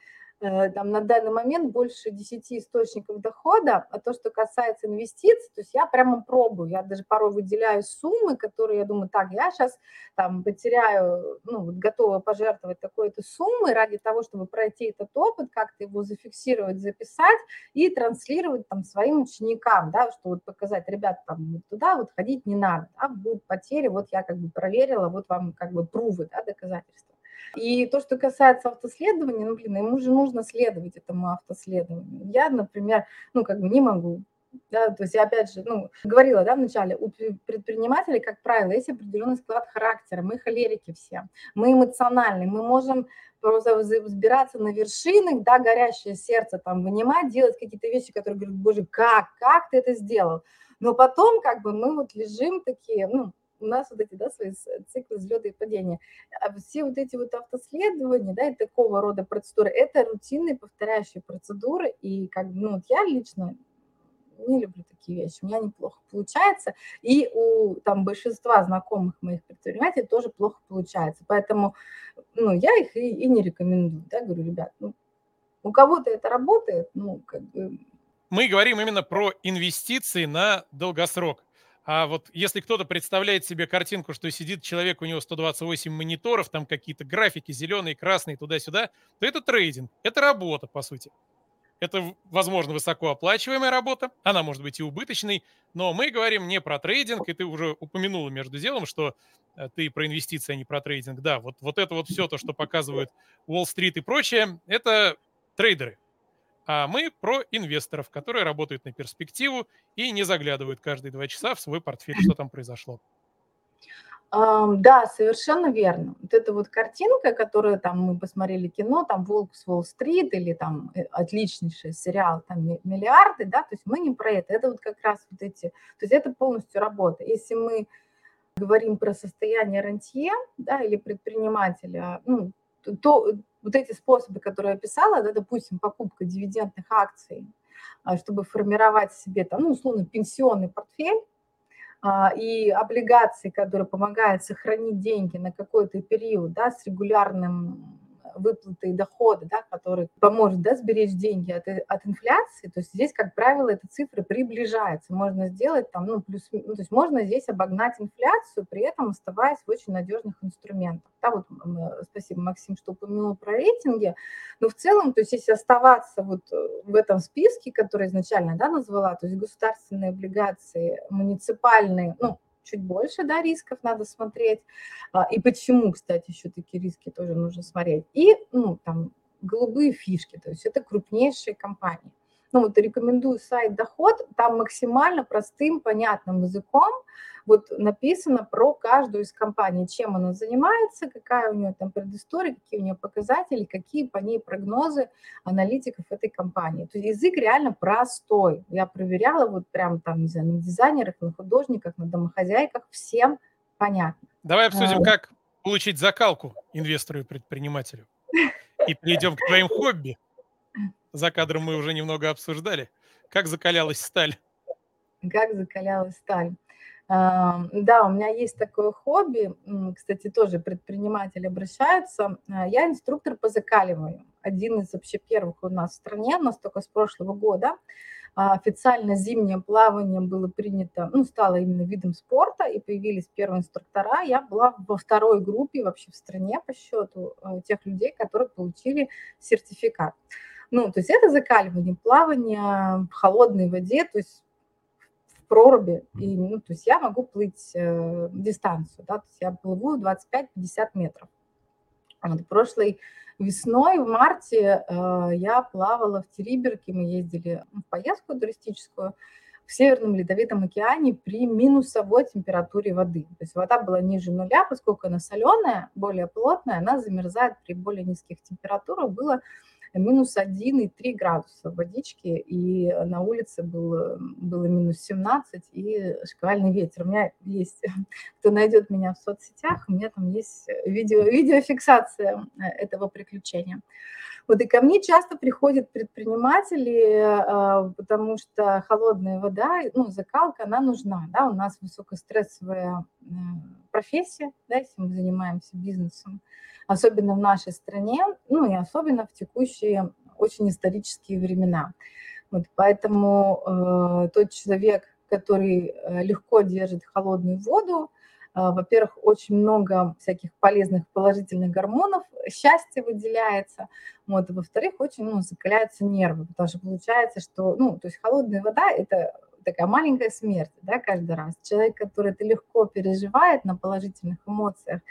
там на данный момент больше 10 источников дохода, а то, что касается инвестиций, то есть я прямо пробую, я даже порой выделяю суммы, которые я думаю, так, я сейчас там потеряю, ну, готова пожертвовать такой-то суммой ради того, чтобы пройти этот опыт, как-то его зафиксировать, записать и транслировать там своим ученикам, да, что вот показать, ребят, там туда вот ходить не надо, да, будут потери, вот я как бы проверила, вот вам как бы прувы, да, доказательства. И то, что касается автоследования, ну, блин, ему же нужно следовать этому автоследованию. Я, например, ну, как бы не могу да, то есть я опять же, ну, говорила, да, вначале, у предпринимателей, как правило, есть определенный склад характера, мы холерики все, мы эмоциональны, мы можем просто взбираться на вершины, да, горящее сердце там вынимать, делать какие-то вещи, которые говорят, боже, как, как ты это сделал? Но потом как бы мы вот лежим такие, ну, у нас вот эти, да, свои циклы взлета и падения. А все вот эти вот автоследования, да, и такого рода процедуры, это рутинные повторяющие процедуры, и как ну, вот я лично не люблю такие вещи, у меня неплохо получается, и у там большинства знакомых моих предпринимателей тоже плохо получается, поэтому, ну, я их и, и не рекомендую, да, говорю, ребят, ну, у кого-то это работает, ну, как бы...
Мы говорим именно про инвестиции на долгосрок. А вот если кто-то представляет себе картинку, что сидит человек, у него 128 мониторов, там какие-то графики зеленые, красные, туда-сюда, то это трейдинг, это работа, по сути. Это, возможно, высокооплачиваемая работа, она может быть и убыточной, но мы говорим не про трейдинг, и ты уже упомянула между делом, что э, ты про инвестиции, а не про трейдинг. Да, вот, вот это вот все то, что показывают Уолл-стрит и прочее, это трейдеры. А мы про инвесторов, которые работают на перспективу и не заглядывают каждые два часа в свой портфель, что там произошло.
Да, совершенно верно. Вот эта вот картинка, которую там мы посмотрели кино, там «Волк с Уолл-стрит» или там э, отличнейший сериал там «Миллиарды», да, то есть мы не про это, это вот как раз вот эти, то есть это полностью работа. Если мы говорим про состояние рантье, да, или предпринимателя, ну, то вот эти способы, которые я описала, да, допустим, покупка дивидендных акций, а, чтобы формировать себе там, ну, условно, пенсионный портфель, а, и облигации, которые помогают сохранить деньги на какой-то период, да, с регулярным выплаты и дохода, да, который поможет да, сберечь деньги от, от инфляции, то есть здесь, как правило, эта цифра приближается. Можно сделать там, ну, плюс, ну, то есть можно здесь обогнать инфляцию, при этом оставаясь в очень надежных инструментах. Да, вот спасибо, Максим, что упомянул про рейтинги. Но в целом, то есть если оставаться вот э, в этом списке, который изначально да, назвала, то есть государственные облигации, муниципальные, ну, чуть больше, да, рисков надо смотреть. А, и почему, кстати, еще такие риски тоже нужно смотреть. И, ну, там, голубые фишки, то есть это крупнейшие компании. Ну, вот рекомендую сайт «Доход», там максимально простым, понятным языком вот написано про каждую из компаний, чем она занимается, какая у нее там предыстория, какие у нее показатели, какие по ней прогнозы аналитиков этой компании. То есть язык реально простой. Я проверяла вот прям там, не знаю, на дизайнерах, на художниках, на домохозяйках, всем понятно.
Давай обсудим, а... как получить закалку инвестору и предпринимателю. И перейдем к твоим хобби. За кадром мы уже немного обсуждали. Как закалялась сталь?
Как закалялась сталь? Да, у меня есть такое хобби, кстати, тоже предприниматели обращаются. А, я инструктор по закаливанию. Один из вообще первых у нас в стране, у нас только с прошлого года. А, официально зимнее плавание было принято, ну, стало именно видом спорта, и появились первые инструктора. Я была во второй группе вообще в стране по счету а, тех людей, которые получили сертификат. Ну, то есть это закаливание, плавание в холодной воде, то есть проруби, и, ну, то есть я могу плыть э, дистанцию, да, то есть я плыву 25-50 метров. Вот, прошлой весной, в марте, э, я плавала в Териберке, мы ездили в поездку туристическую, в Северном Ледовитом океане при минусовой температуре воды. То есть вода была ниже нуля, поскольку она соленая, более плотная, она замерзает при более низких температурах. Было минус 1,3 градуса водички, и на улице было, было минус 17 и шквальный ветер. У меня есть, кто найдет меня в соцсетях, у меня там есть видео, видеофиксация э, этого приключения. Вот и ко мне часто приходят предприниматели, э, потому что холодная вода, ну, закалка, она нужна, да, у нас высокострессовая профессия, да, если мы занимаемся бизнесом, особенно в нашей стране, ну и особенно в текущие очень исторические времена. Вот поэтому э, тот человек, который э, легко держит холодную воду, э, во-первых, очень много всяких полезных положительных гормонов, счастье выделяется, вот, во-вторых, очень ну, закаляются нервы, потому что получается, что, ну, то есть холодная вода – это такая маленькая смерть, да, каждый раз. Человек, который это легко переживает на положительных эмоциях,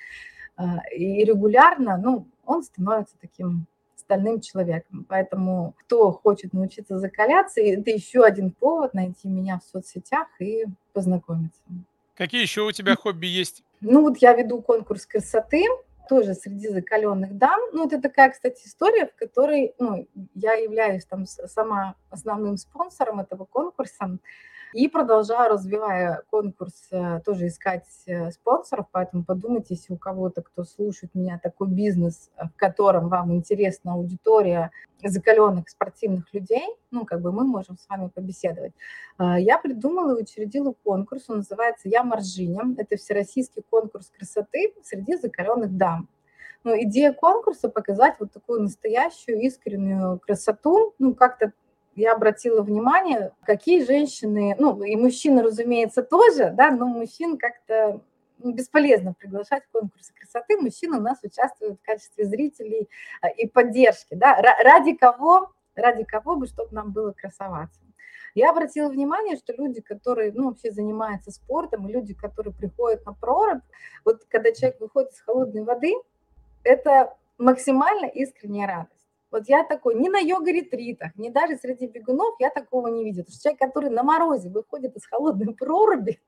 а, и регулярно, ну, он становится таким стальным человеком. Поэтому кто хочет научиться закаляться, это еще один повод найти меня в соцсетях и познакомиться.
Какие еще у тебя хобби есть?
Ну вот я веду конкурс красоты, тоже среди закаленных дам. Ну, это такая, кстати, история, в которой ну, я являюсь там сама основным спонсором этого конкурса. И продолжаю, развивая конкурс, э, тоже искать э, спонсоров, поэтому подумайте, если у кого-то, кто слушает меня, такой бизнес, э, в котором вам интересна аудитория закаленных спортивных людей, ну, как бы мы можем с вами побеседовать. Я придумала и учредила конкурс, он называется «Я Маржиня». Это всероссийский конкурс красоты среди закаленных дам. Но идея конкурса показать вот такую настоящую искреннюю красоту, ну, как-то я обратила внимание, какие женщины, ну и мужчины, разумеется, тоже, да, но мужчин как-то ну, бесполезно приглашать в конкурсы красоты. Мужчины у нас участвуют в качестве зрителей а, и поддержки, да, ради кого, ради кого бы, чтобы нам было красоваться. Я обратила внимание, что люди, которые ну, вообще занимаются спортом, люди, которые приходят на прорубь, вот когда человек выходит из холодной воды, это максимально искренняя радость. Вот я такой, ни на йога-ретритах, ни даже среди бегунов я такого не видела. Человек, который на морозе выходит из холодной проруби,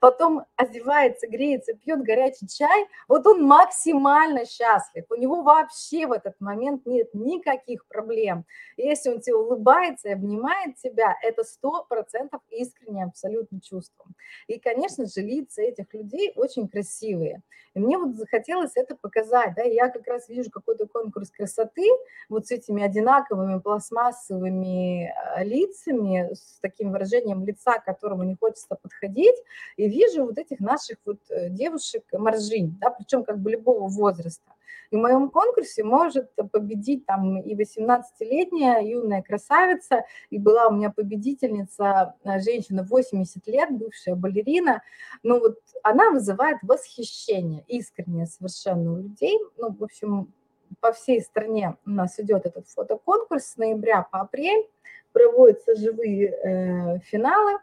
потом одевается, греется, пьет горячий чай, вот он максимально счастлив. У него вообще в этот момент нет никаких проблем. Если он тебе улыбается и обнимает тебя, это сто процентов искреннее абсолютно чувство. И, конечно же, лица этих людей очень красивые. И мне вот захотелось это показать, да, я как раз вижу какой-то конкурс красоты вот с этими одинаковыми пластмассовыми э, лицами, с таким выражением лица, к которому не хочется подходить, и вижу вот этих наших вот э, девушек-моржинь, да, причем как бы любого возраста. И в моем конкурсе может победить там и 18-летняя юная красавица, и была у меня победительница, э, женщина 80 лет, бывшая балерина. Ну вот она вызывает восхищение, искреннее совершенно у людей. Ну, в общем, по всей стране у нас идет этот фотоконкурс с ноября по апрель, проводятся живые э, финалы,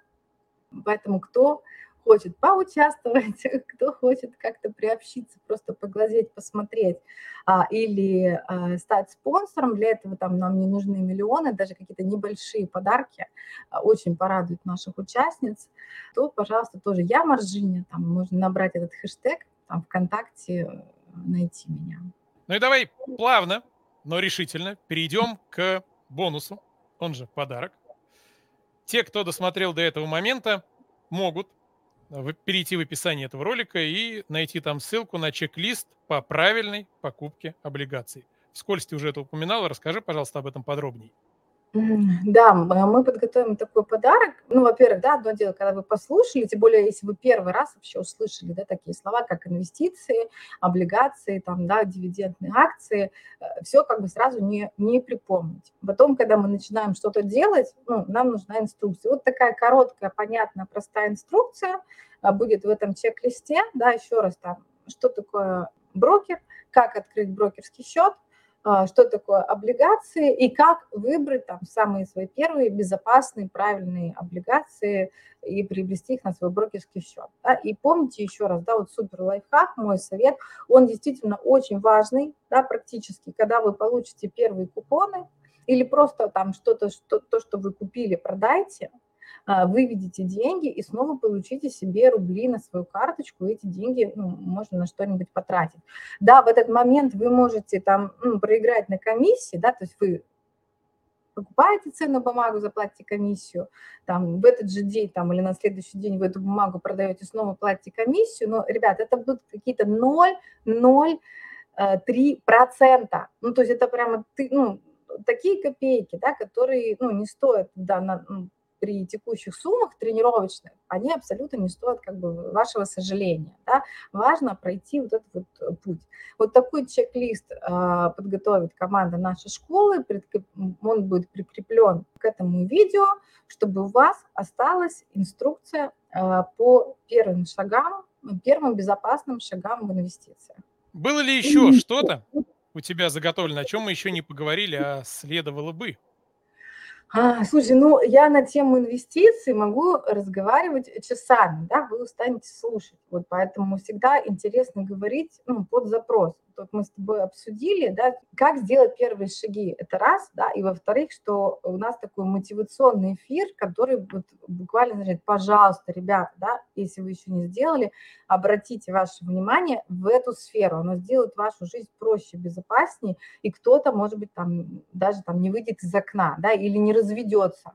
поэтому кто хочет поучаствовать, кто хочет как-то приобщиться, просто поглазеть, посмотреть а, или а, стать спонсором. Для этого там нам не нужны миллионы, даже какие-то небольшие подарки а, очень порадуют наших участниц. То, пожалуйста, тоже я Маржиня, там можно набрать этот хэштег, там ВКонтакте э, найти меня.
Ну и давай плавно, но решительно перейдем к бонусу, он же подарок. Те, кто досмотрел до этого момента, могут перейти в описание этого ролика и найти там ссылку на чек-лист по правильной покупке облигаций. Вскользь ты уже это упоминала, расскажи, пожалуйста, об этом подробнее.
Да, мы подготовим такой подарок. Ну, во-первых, да, одно дело, когда вы послушали, тем более, если вы первый раз вообще услышали, да, такие слова, как инвестиции, облигации, там, да, дивидендные акции, э, все как бы сразу не, не припомнить. Потом, когда мы начинаем что-то делать, ну, нам нужна инструкция. Вот такая короткая, понятная, простая инструкция а, будет в этом чек-листе, да, еще раз там, что такое брокер, как открыть брокерский счет, а, что такое облигации и как выбрать там самые свои первые безопасные, правильные облигации и приобрести их на свой брокерский счет. Да? И помните еще раз, да, вот супер лайфхак, мой совет, он действительно очень важный, да, практически, когда вы получите первые купоны или просто там что-то, что, то, что вы купили, продайте – а, выведите деньги и снова получите себе рубли на свою карточку, и эти деньги ну, можно на что-нибудь потратить. Да, в этот момент вы можете там ну, проиграть на комиссии, да, то есть вы покупаете ценную бумагу, заплатите комиссию, там, в этот же день там, или на следующий день вы эту бумагу продаете, снова платите комиссию, но, ребят, это будут какие-то 0, 0, 3 процента. Ну, то есть это прямо ну, такие копейки, да, которые ну, не стоят да, на, при текущих суммах тренировочных, они абсолютно не стоят как бы вашего сожаления. Да? Важно пройти вот этот вот э, путь. Вот такой чек-лист э, подготовит команда нашей школы, он будет прикреплен к этому видео, чтобы у вас осталась инструкция э, по первым шагам, первым безопасным шагам в инвестициях.
Было ли еще что-то у тебя заготовлено, о чем мы еще не поговорили, а следовало бы?
А, слушай, ну я на тему инвестиций могу разговаривать часами, да, вы устанете слушать. Вот поэтому всегда интересно говорить ну, под запрос вот мы с тобой обсудили, да, как сделать первые шаги, это раз, да, и во-вторых, что у нас такой мотивационный эфир, который вот буквально говорит, пожалуйста, ребята, да, если вы еще не сделали, обратите ваше внимание в эту сферу, оно сделает вашу жизнь проще, безопаснее, и кто-то, может быть, там даже там не выйдет из окна, да, или не разведется,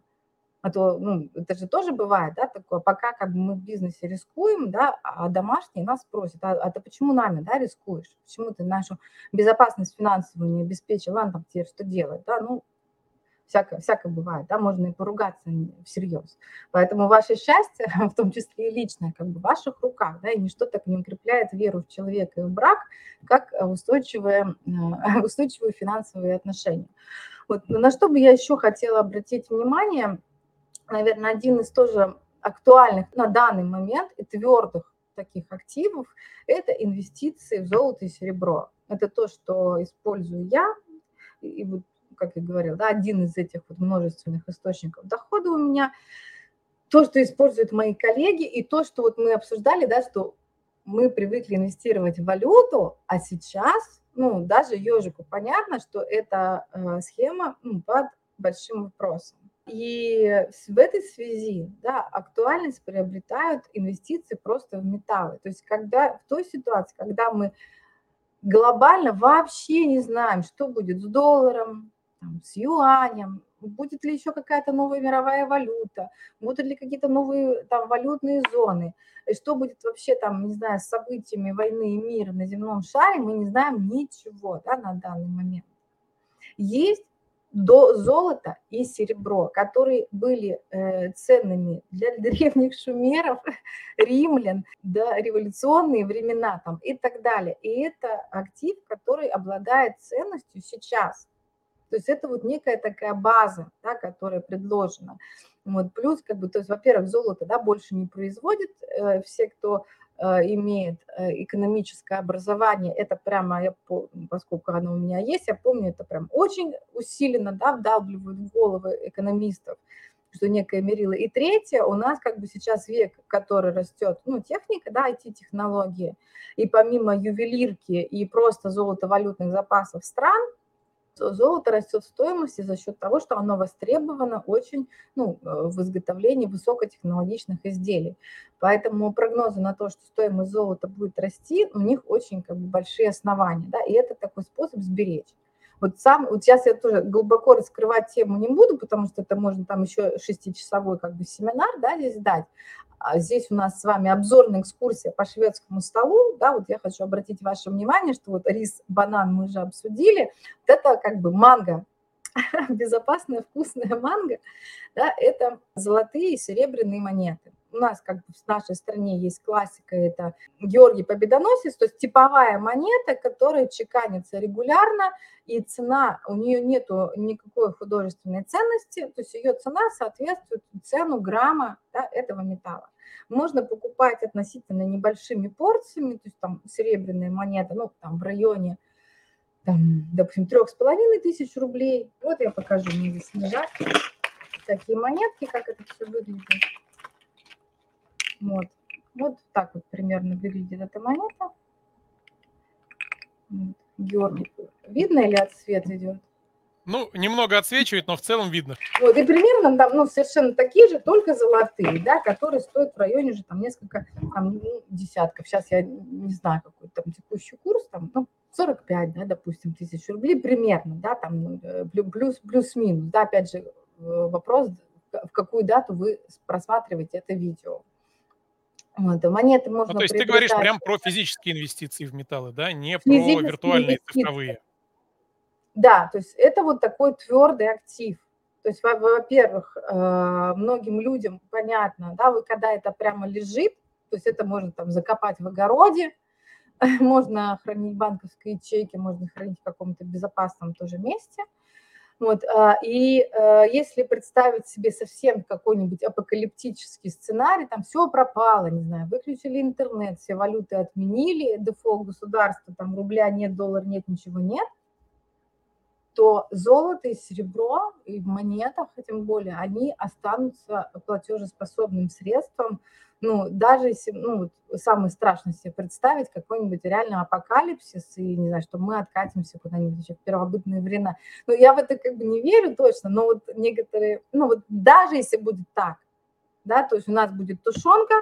а то, ну, это же тоже бывает, да, такое, пока как бы мы в бизнесе рискуем, да, а домашние нас просят, а, а ты почему нами, да, рискуешь? Почему ты нашу безопасность финансовую не обеспечил, ладно, там теперь что делать, да, ну, всякое, всякое бывает, да, можно и поругаться всерьез. Поэтому ваше счастье, в том числе и личное, как бы в ваших руках, да, и ничто так не укрепляет веру в человека и в брак, как устойчивые, устойчивые финансовые отношения. Вот, на что бы я еще хотела обратить внимание – наверное, один из тоже актуальных на данный момент и твердых таких активов – это инвестиции в золото и серебро. Это то, что использую я, и вот, как я говорила, да, один из этих вот множественных источников дохода у меня, то, что используют мои коллеги, и то, что вот мы обсуждали, да, что мы привыкли инвестировать в валюту, а сейчас, ну, даже ежику понятно, что эта э, схема ну, под большим вопросом. И в этой связи да, актуальность приобретают инвестиции просто в металлы. То есть когда в той ситуации, когда мы глобально вообще не знаем, что будет с долларом, там, с юанем, будет ли еще какая-то новая мировая валюта, будут ли какие-то новые там валютные зоны, и что будет вообще там, не знаю, с событиями войны и мира на земном шаре, мы не знаем ничего да, на данный момент. Есть до золота и серебро, которые были э, ценными для древних шумеров, римлян, до революционные времена там, и так далее. И это актив, который обладает ценностью сейчас. То есть это вот некая такая база, да, которая предложена. Вот, плюс, как бы, то есть, во-первых, золото да, больше не производит. Э, все, кто имеет э, экономическое образование, это прямо, я, поскольку оно у меня есть, я помню, это прям очень усиленно да, вдалбливают в головы экономистов, что некое мерило. И третье, у нас как бы сейчас век, который растет, ну, техника, да, IT-технологии, и помимо ювелирки и просто золотовалютных запасов стран – золото растет в стоимости за счет того, что оно востребовано очень ну, э, в изготовлении высокотехнологичных изделий. Поэтому прогнозы на то, что стоимость золота будет расти, у них очень как бы, большие основания. Да? И это такой способ сберечь. Вот сам, вот сейчас я тоже глубоко раскрывать тему не буду, потому что это можно там еще шестичасовой как бы семинар, да, здесь дать. А здесь у нас с вами обзорная экскурсия по шведскому столу. Да, вот я хочу обратить ваше внимание, что вот рис, банан мы уже обсудили. Вот это как бы манго, безопасная, вкусная манго. Да, это золотые и серебряные монеты. У нас как бы в нашей стране есть классика, это Георгий Победоносец, то есть типовая монета, которая чеканится регулярно, и цена, у нее нету никакой художественной ценности, то есть ее цена соответствует цену грамма да, этого металла. Можно покупать относительно небольшими порциями, то есть там серебряная монета, ну, там в районе, там, допустим, трех с половиной тысяч рублей. Вот я покажу, мне здесь лежат такие монетки, как это все выглядит. Вот. Вот так вот примерно выглядит эта монета. Георгий. Видно или от света идет?
Ну, немного отсвечивает, но в целом видно.
Вот, и примерно там, ну, совершенно такие же, только золотые, да, которые стоят в районе уже там несколько там, ну, десятков. Сейчас я не знаю, какой там текущий курс, там, ну, 45, да, допустим, тысяч рублей примерно, да, там ну, э, плюс, плюс-минус, да, опять же, э, вопрос, в какую дату вы просматриваете это видео. Вот, монеты можно
ну, то есть ты говоришь прям про физические инвестиции в металлы, да, не про виртуальные инвестиции. цифровые.
Да, то есть это вот такой твердый актив. То есть, во-первых, э, многим людям понятно, да, вы когда это прямо лежит, то есть это можно там закопать в огороде, можно хранить банковские ячейки, можно хранить в каком-то безопасном тоже месте – вот, а, и э, если представить себе совсем какой-нибудь апокалиптический сценарий, там все пропало, не знаю, выключили интернет, все валюты отменили, дефолт государства, там рубля нет, доллар нет, ничего нет, то золото и серебро и в монетах, тем более, они останутся платежеспособным средством ну, даже если, ну, самое страшное себе представить какой-нибудь реально апокалипсис, и, не знаю, что мы откатимся куда-нибудь еще в первобытные времена. Ну, я в это как бы не верю точно, но вот некоторые, ну, вот даже если будет так, да, то есть у нас будет тушенка,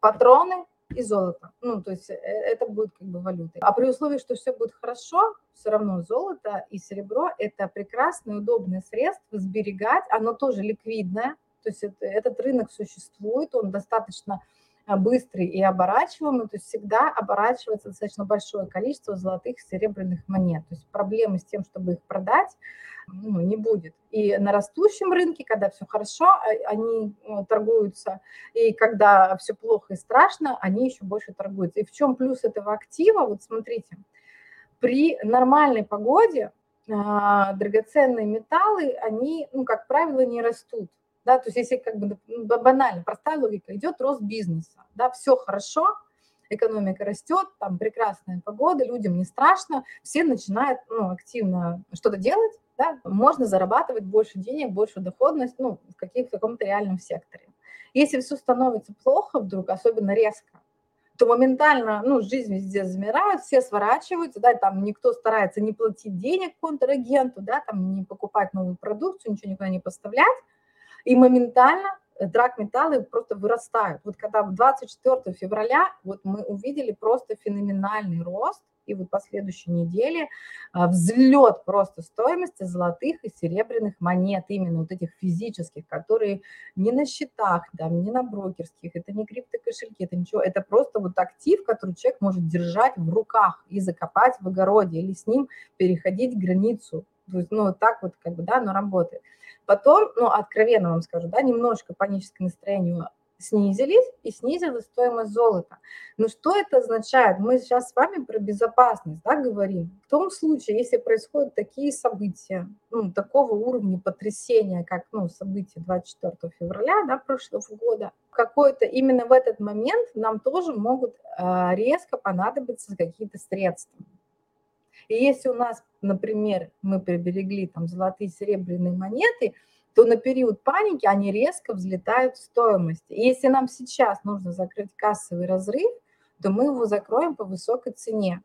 патроны и золото. Ну, то есть э, это будет как бы валютой. А при условии, что все будет хорошо, все равно золото и серебро – это прекрасное, удобное средство сберегать, оно тоже ликвидное, то есть это, этот рынок существует, он достаточно быстрый и оборачиваемый, то есть всегда оборачивается достаточно большое количество золотых и серебряных монет. То есть проблемы с тем, чтобы их продать, ну, не будет. И на растущем рынке, когда все хорошо, а, они ну, торгуются, и когда все плохо и страшно, они еще больше торгуются. И в чем плюс этого актива? Вот смотрите, при нормальной погоде а, драгоценные металлы, они, ну, как правило, не растут. Да, то есть если как бы ну, банально, простая логика, идет рост бизнеса, да, все хорошо, экономика растет, там прекрасная погода, людям не страшно, все начинают ну, активно что-то делать, да, можно зарабатывать больше денег, больше доходность ну, в, каких, в каком-то реальном секторе. Если все становится плохо вдруг, особенно резко, то моментально, ну, жизнь везде замирает, все сворачиваются, да, там никто старается не платить денег контрагенту, да, там не покупать новую продукцию, ничего никуда не поставлять, И моментально драгметаллы просто вырастают. Вот когда 24 февраля вот мы увидели просто феноменальный рост, и вот последующей неделе а, взлет просто стоимости золотых и серебряных монет, именно вот этих физических, которые не на счетах, да, не на брокерских, это не криптокошельки, это ничего, это просто вот актив, который человек может держать в руках и закопать в огороде, или с ним переходить границу. То есть, ну, так вот как бы, да, оно работает. Потом, ну, откровенно вам скажу, да, немножко паническое настроение снизились и снизилась стоимость золота. Но что это означает? Мы сейчас с вами про безопасность да, говорим. В том случае, если происходят такие события, ну, такого уровня потрясения, как ну, события 24 февраля да, прошлого года, какой-то именно в этот момент нам тоже могут э, резко понадобиться какие-то средства. И если у нас, например, мы приберегли там золотые серебряные монеты, то на период паники они резко взлетают в стоимости. И если нам сейчас нужно закрыть кассовый разрыв, то мы его закроем по высокой цене.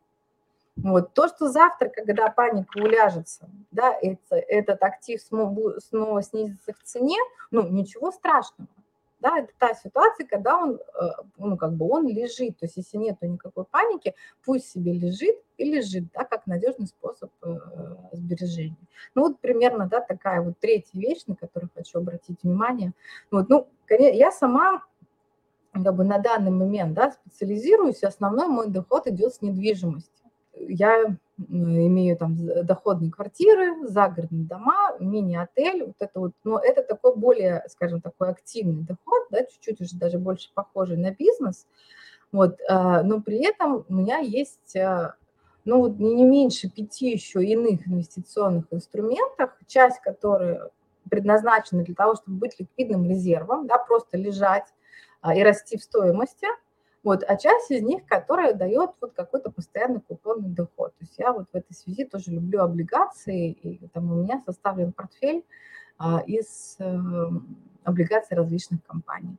Вот. То, что завтра, когда паника уляжется, да, это, этот актив снова снизится в цене, ну, ничего страшного. Да, это та ситуация, когда он, э, ну, как бы он лежит. То есть если нет никакой паники, пусть себе лежит и лежит, да, как надежный способ э, сбережения. Ну, вот примерно, да, такая вот третья вещь, на которую хочу обратить внимание. Вот, ну, я сама как бы на данный момент, да, специализируюсь, основной мой доход идет с недвижимости. Я имею там доходные квартиры, загородные дома, мини-отель, вот это вот, но это такой более, скажем, такой активный доход, да, чуть-чуть уже даже больше похожий на бизнес, вот, а, но при этом у меня есть, а, ну, вот не меньше пяти еще иных инвестиционных инструментов, часть которых предназначена для того, чтобы быть ликвидным резервом, да, просто лежать а, и расти в стоимости – вот, а часть из них, которая дает вот какой-то постоянный купонный доход. То есть я вот в этой связи тоже люблю облигации, и там у меня составлен портфель а, из э, облигаций различных компаний.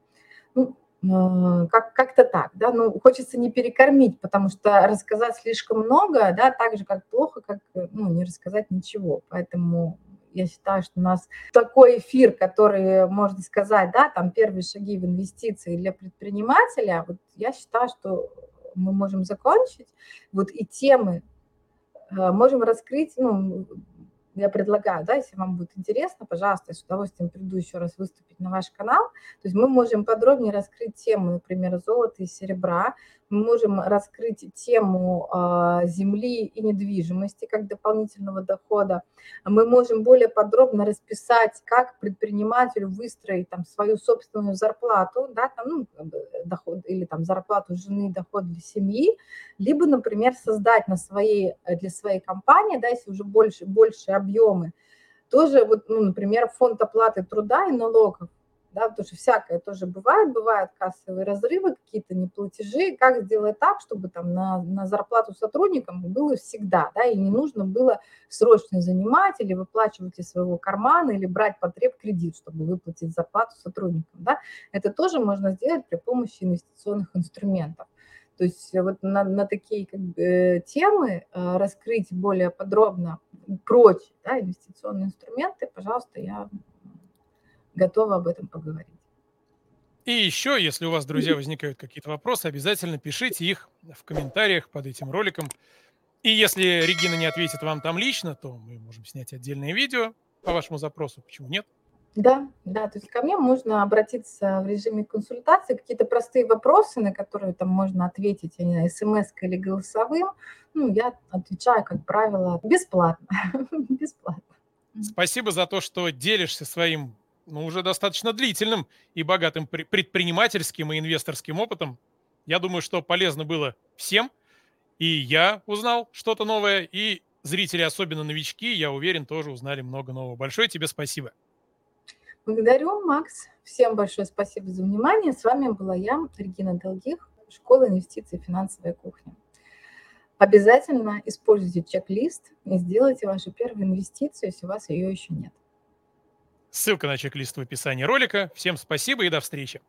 Ну, э, как, как-то так, да, ну, хочется не перекормить, потому что рассказать слишком много, да, так же, как плохо, как, ну, не рассказать ничего, поэтому я считаю, что у нас такой эфир, который, можно сказать, да, там первые шаги в инвестиции для предпринимателя, вот я считаю, что мы можем закончить. Вот и темы э, можем раскрыть, ну, я предлагаю, да, если вам будет интересно, пожалуйста, я с удовольствием приду еще раз выступить на ваш канал. То есть мы можем подробнее раскрыть тему, например, золота и серебра, мы можем раскрыть тему э, земли и недвижимости как дополнительного дохода. Мы можем более подробно расписать, как предпринимателю выстроить там свою собственную зарплату, да, там, ну, доход или там зарплату жены, доход для семьи, либо, например, создать на своей, для своей компании, да, если уже больше, больше объемы, тоже, вот, ну, например, фонд оплаты труда и налогов, да, потому что всякое тоже бывает, бывают кассовые разрывы, какие-то неплатежи, как сделать так, чтобы там на, на зарплату сотрудникам было всегда, да, и не нужно было срочно занимать или выплачивать из своего кармана, или брать потреб кредит, чтобы выплатить зарплату сотрудникам, да, это тоже можно сделать при помощи инвестиционных инструментов. То есть вот на, на такие как бы, темы э, раскрыть более подробно прочие да, инвестиционные инструменты, пожалуйста, я готова об этом поговорить.
И еще, если у вас, друзья, возникают какие-то вопросы, обязательно пишите их в комментариях под этим роликом. И если Регина не ответит вам там лично, то мы можем снять отдельное видео по вашему запросу. Почему нет?
Да, да, то есть ко мне можно обратиться в режиме консультации, какие-то простые вопросы, на которые там можно ответить, я не знаю, смс или голосовым. Ну, я отвечаю, как правило, бесплатно. бесплатно.
Спасибо за то, что делишься своим ну, уже достаточно длительным и богатым предпринимательским и инвесторским опытом. Я думаю, что полезно было всем. И я узнал что-то новое, и зрители, особенно новички, я уверен, тоже узнали много нового. Большое тебе спасибо.
Благодарю, Макс. Всем большое спасибо за внимание. С вами была я, Регина Долгих, Школа инвестиций «Финансовая кухня». Обязательно используйте чек-лист и сделайте вашу первую инвестицию, если у вас ее еще нет.
Ссылка на чек-лист в описании ролика. Всем спасибо и до встречи.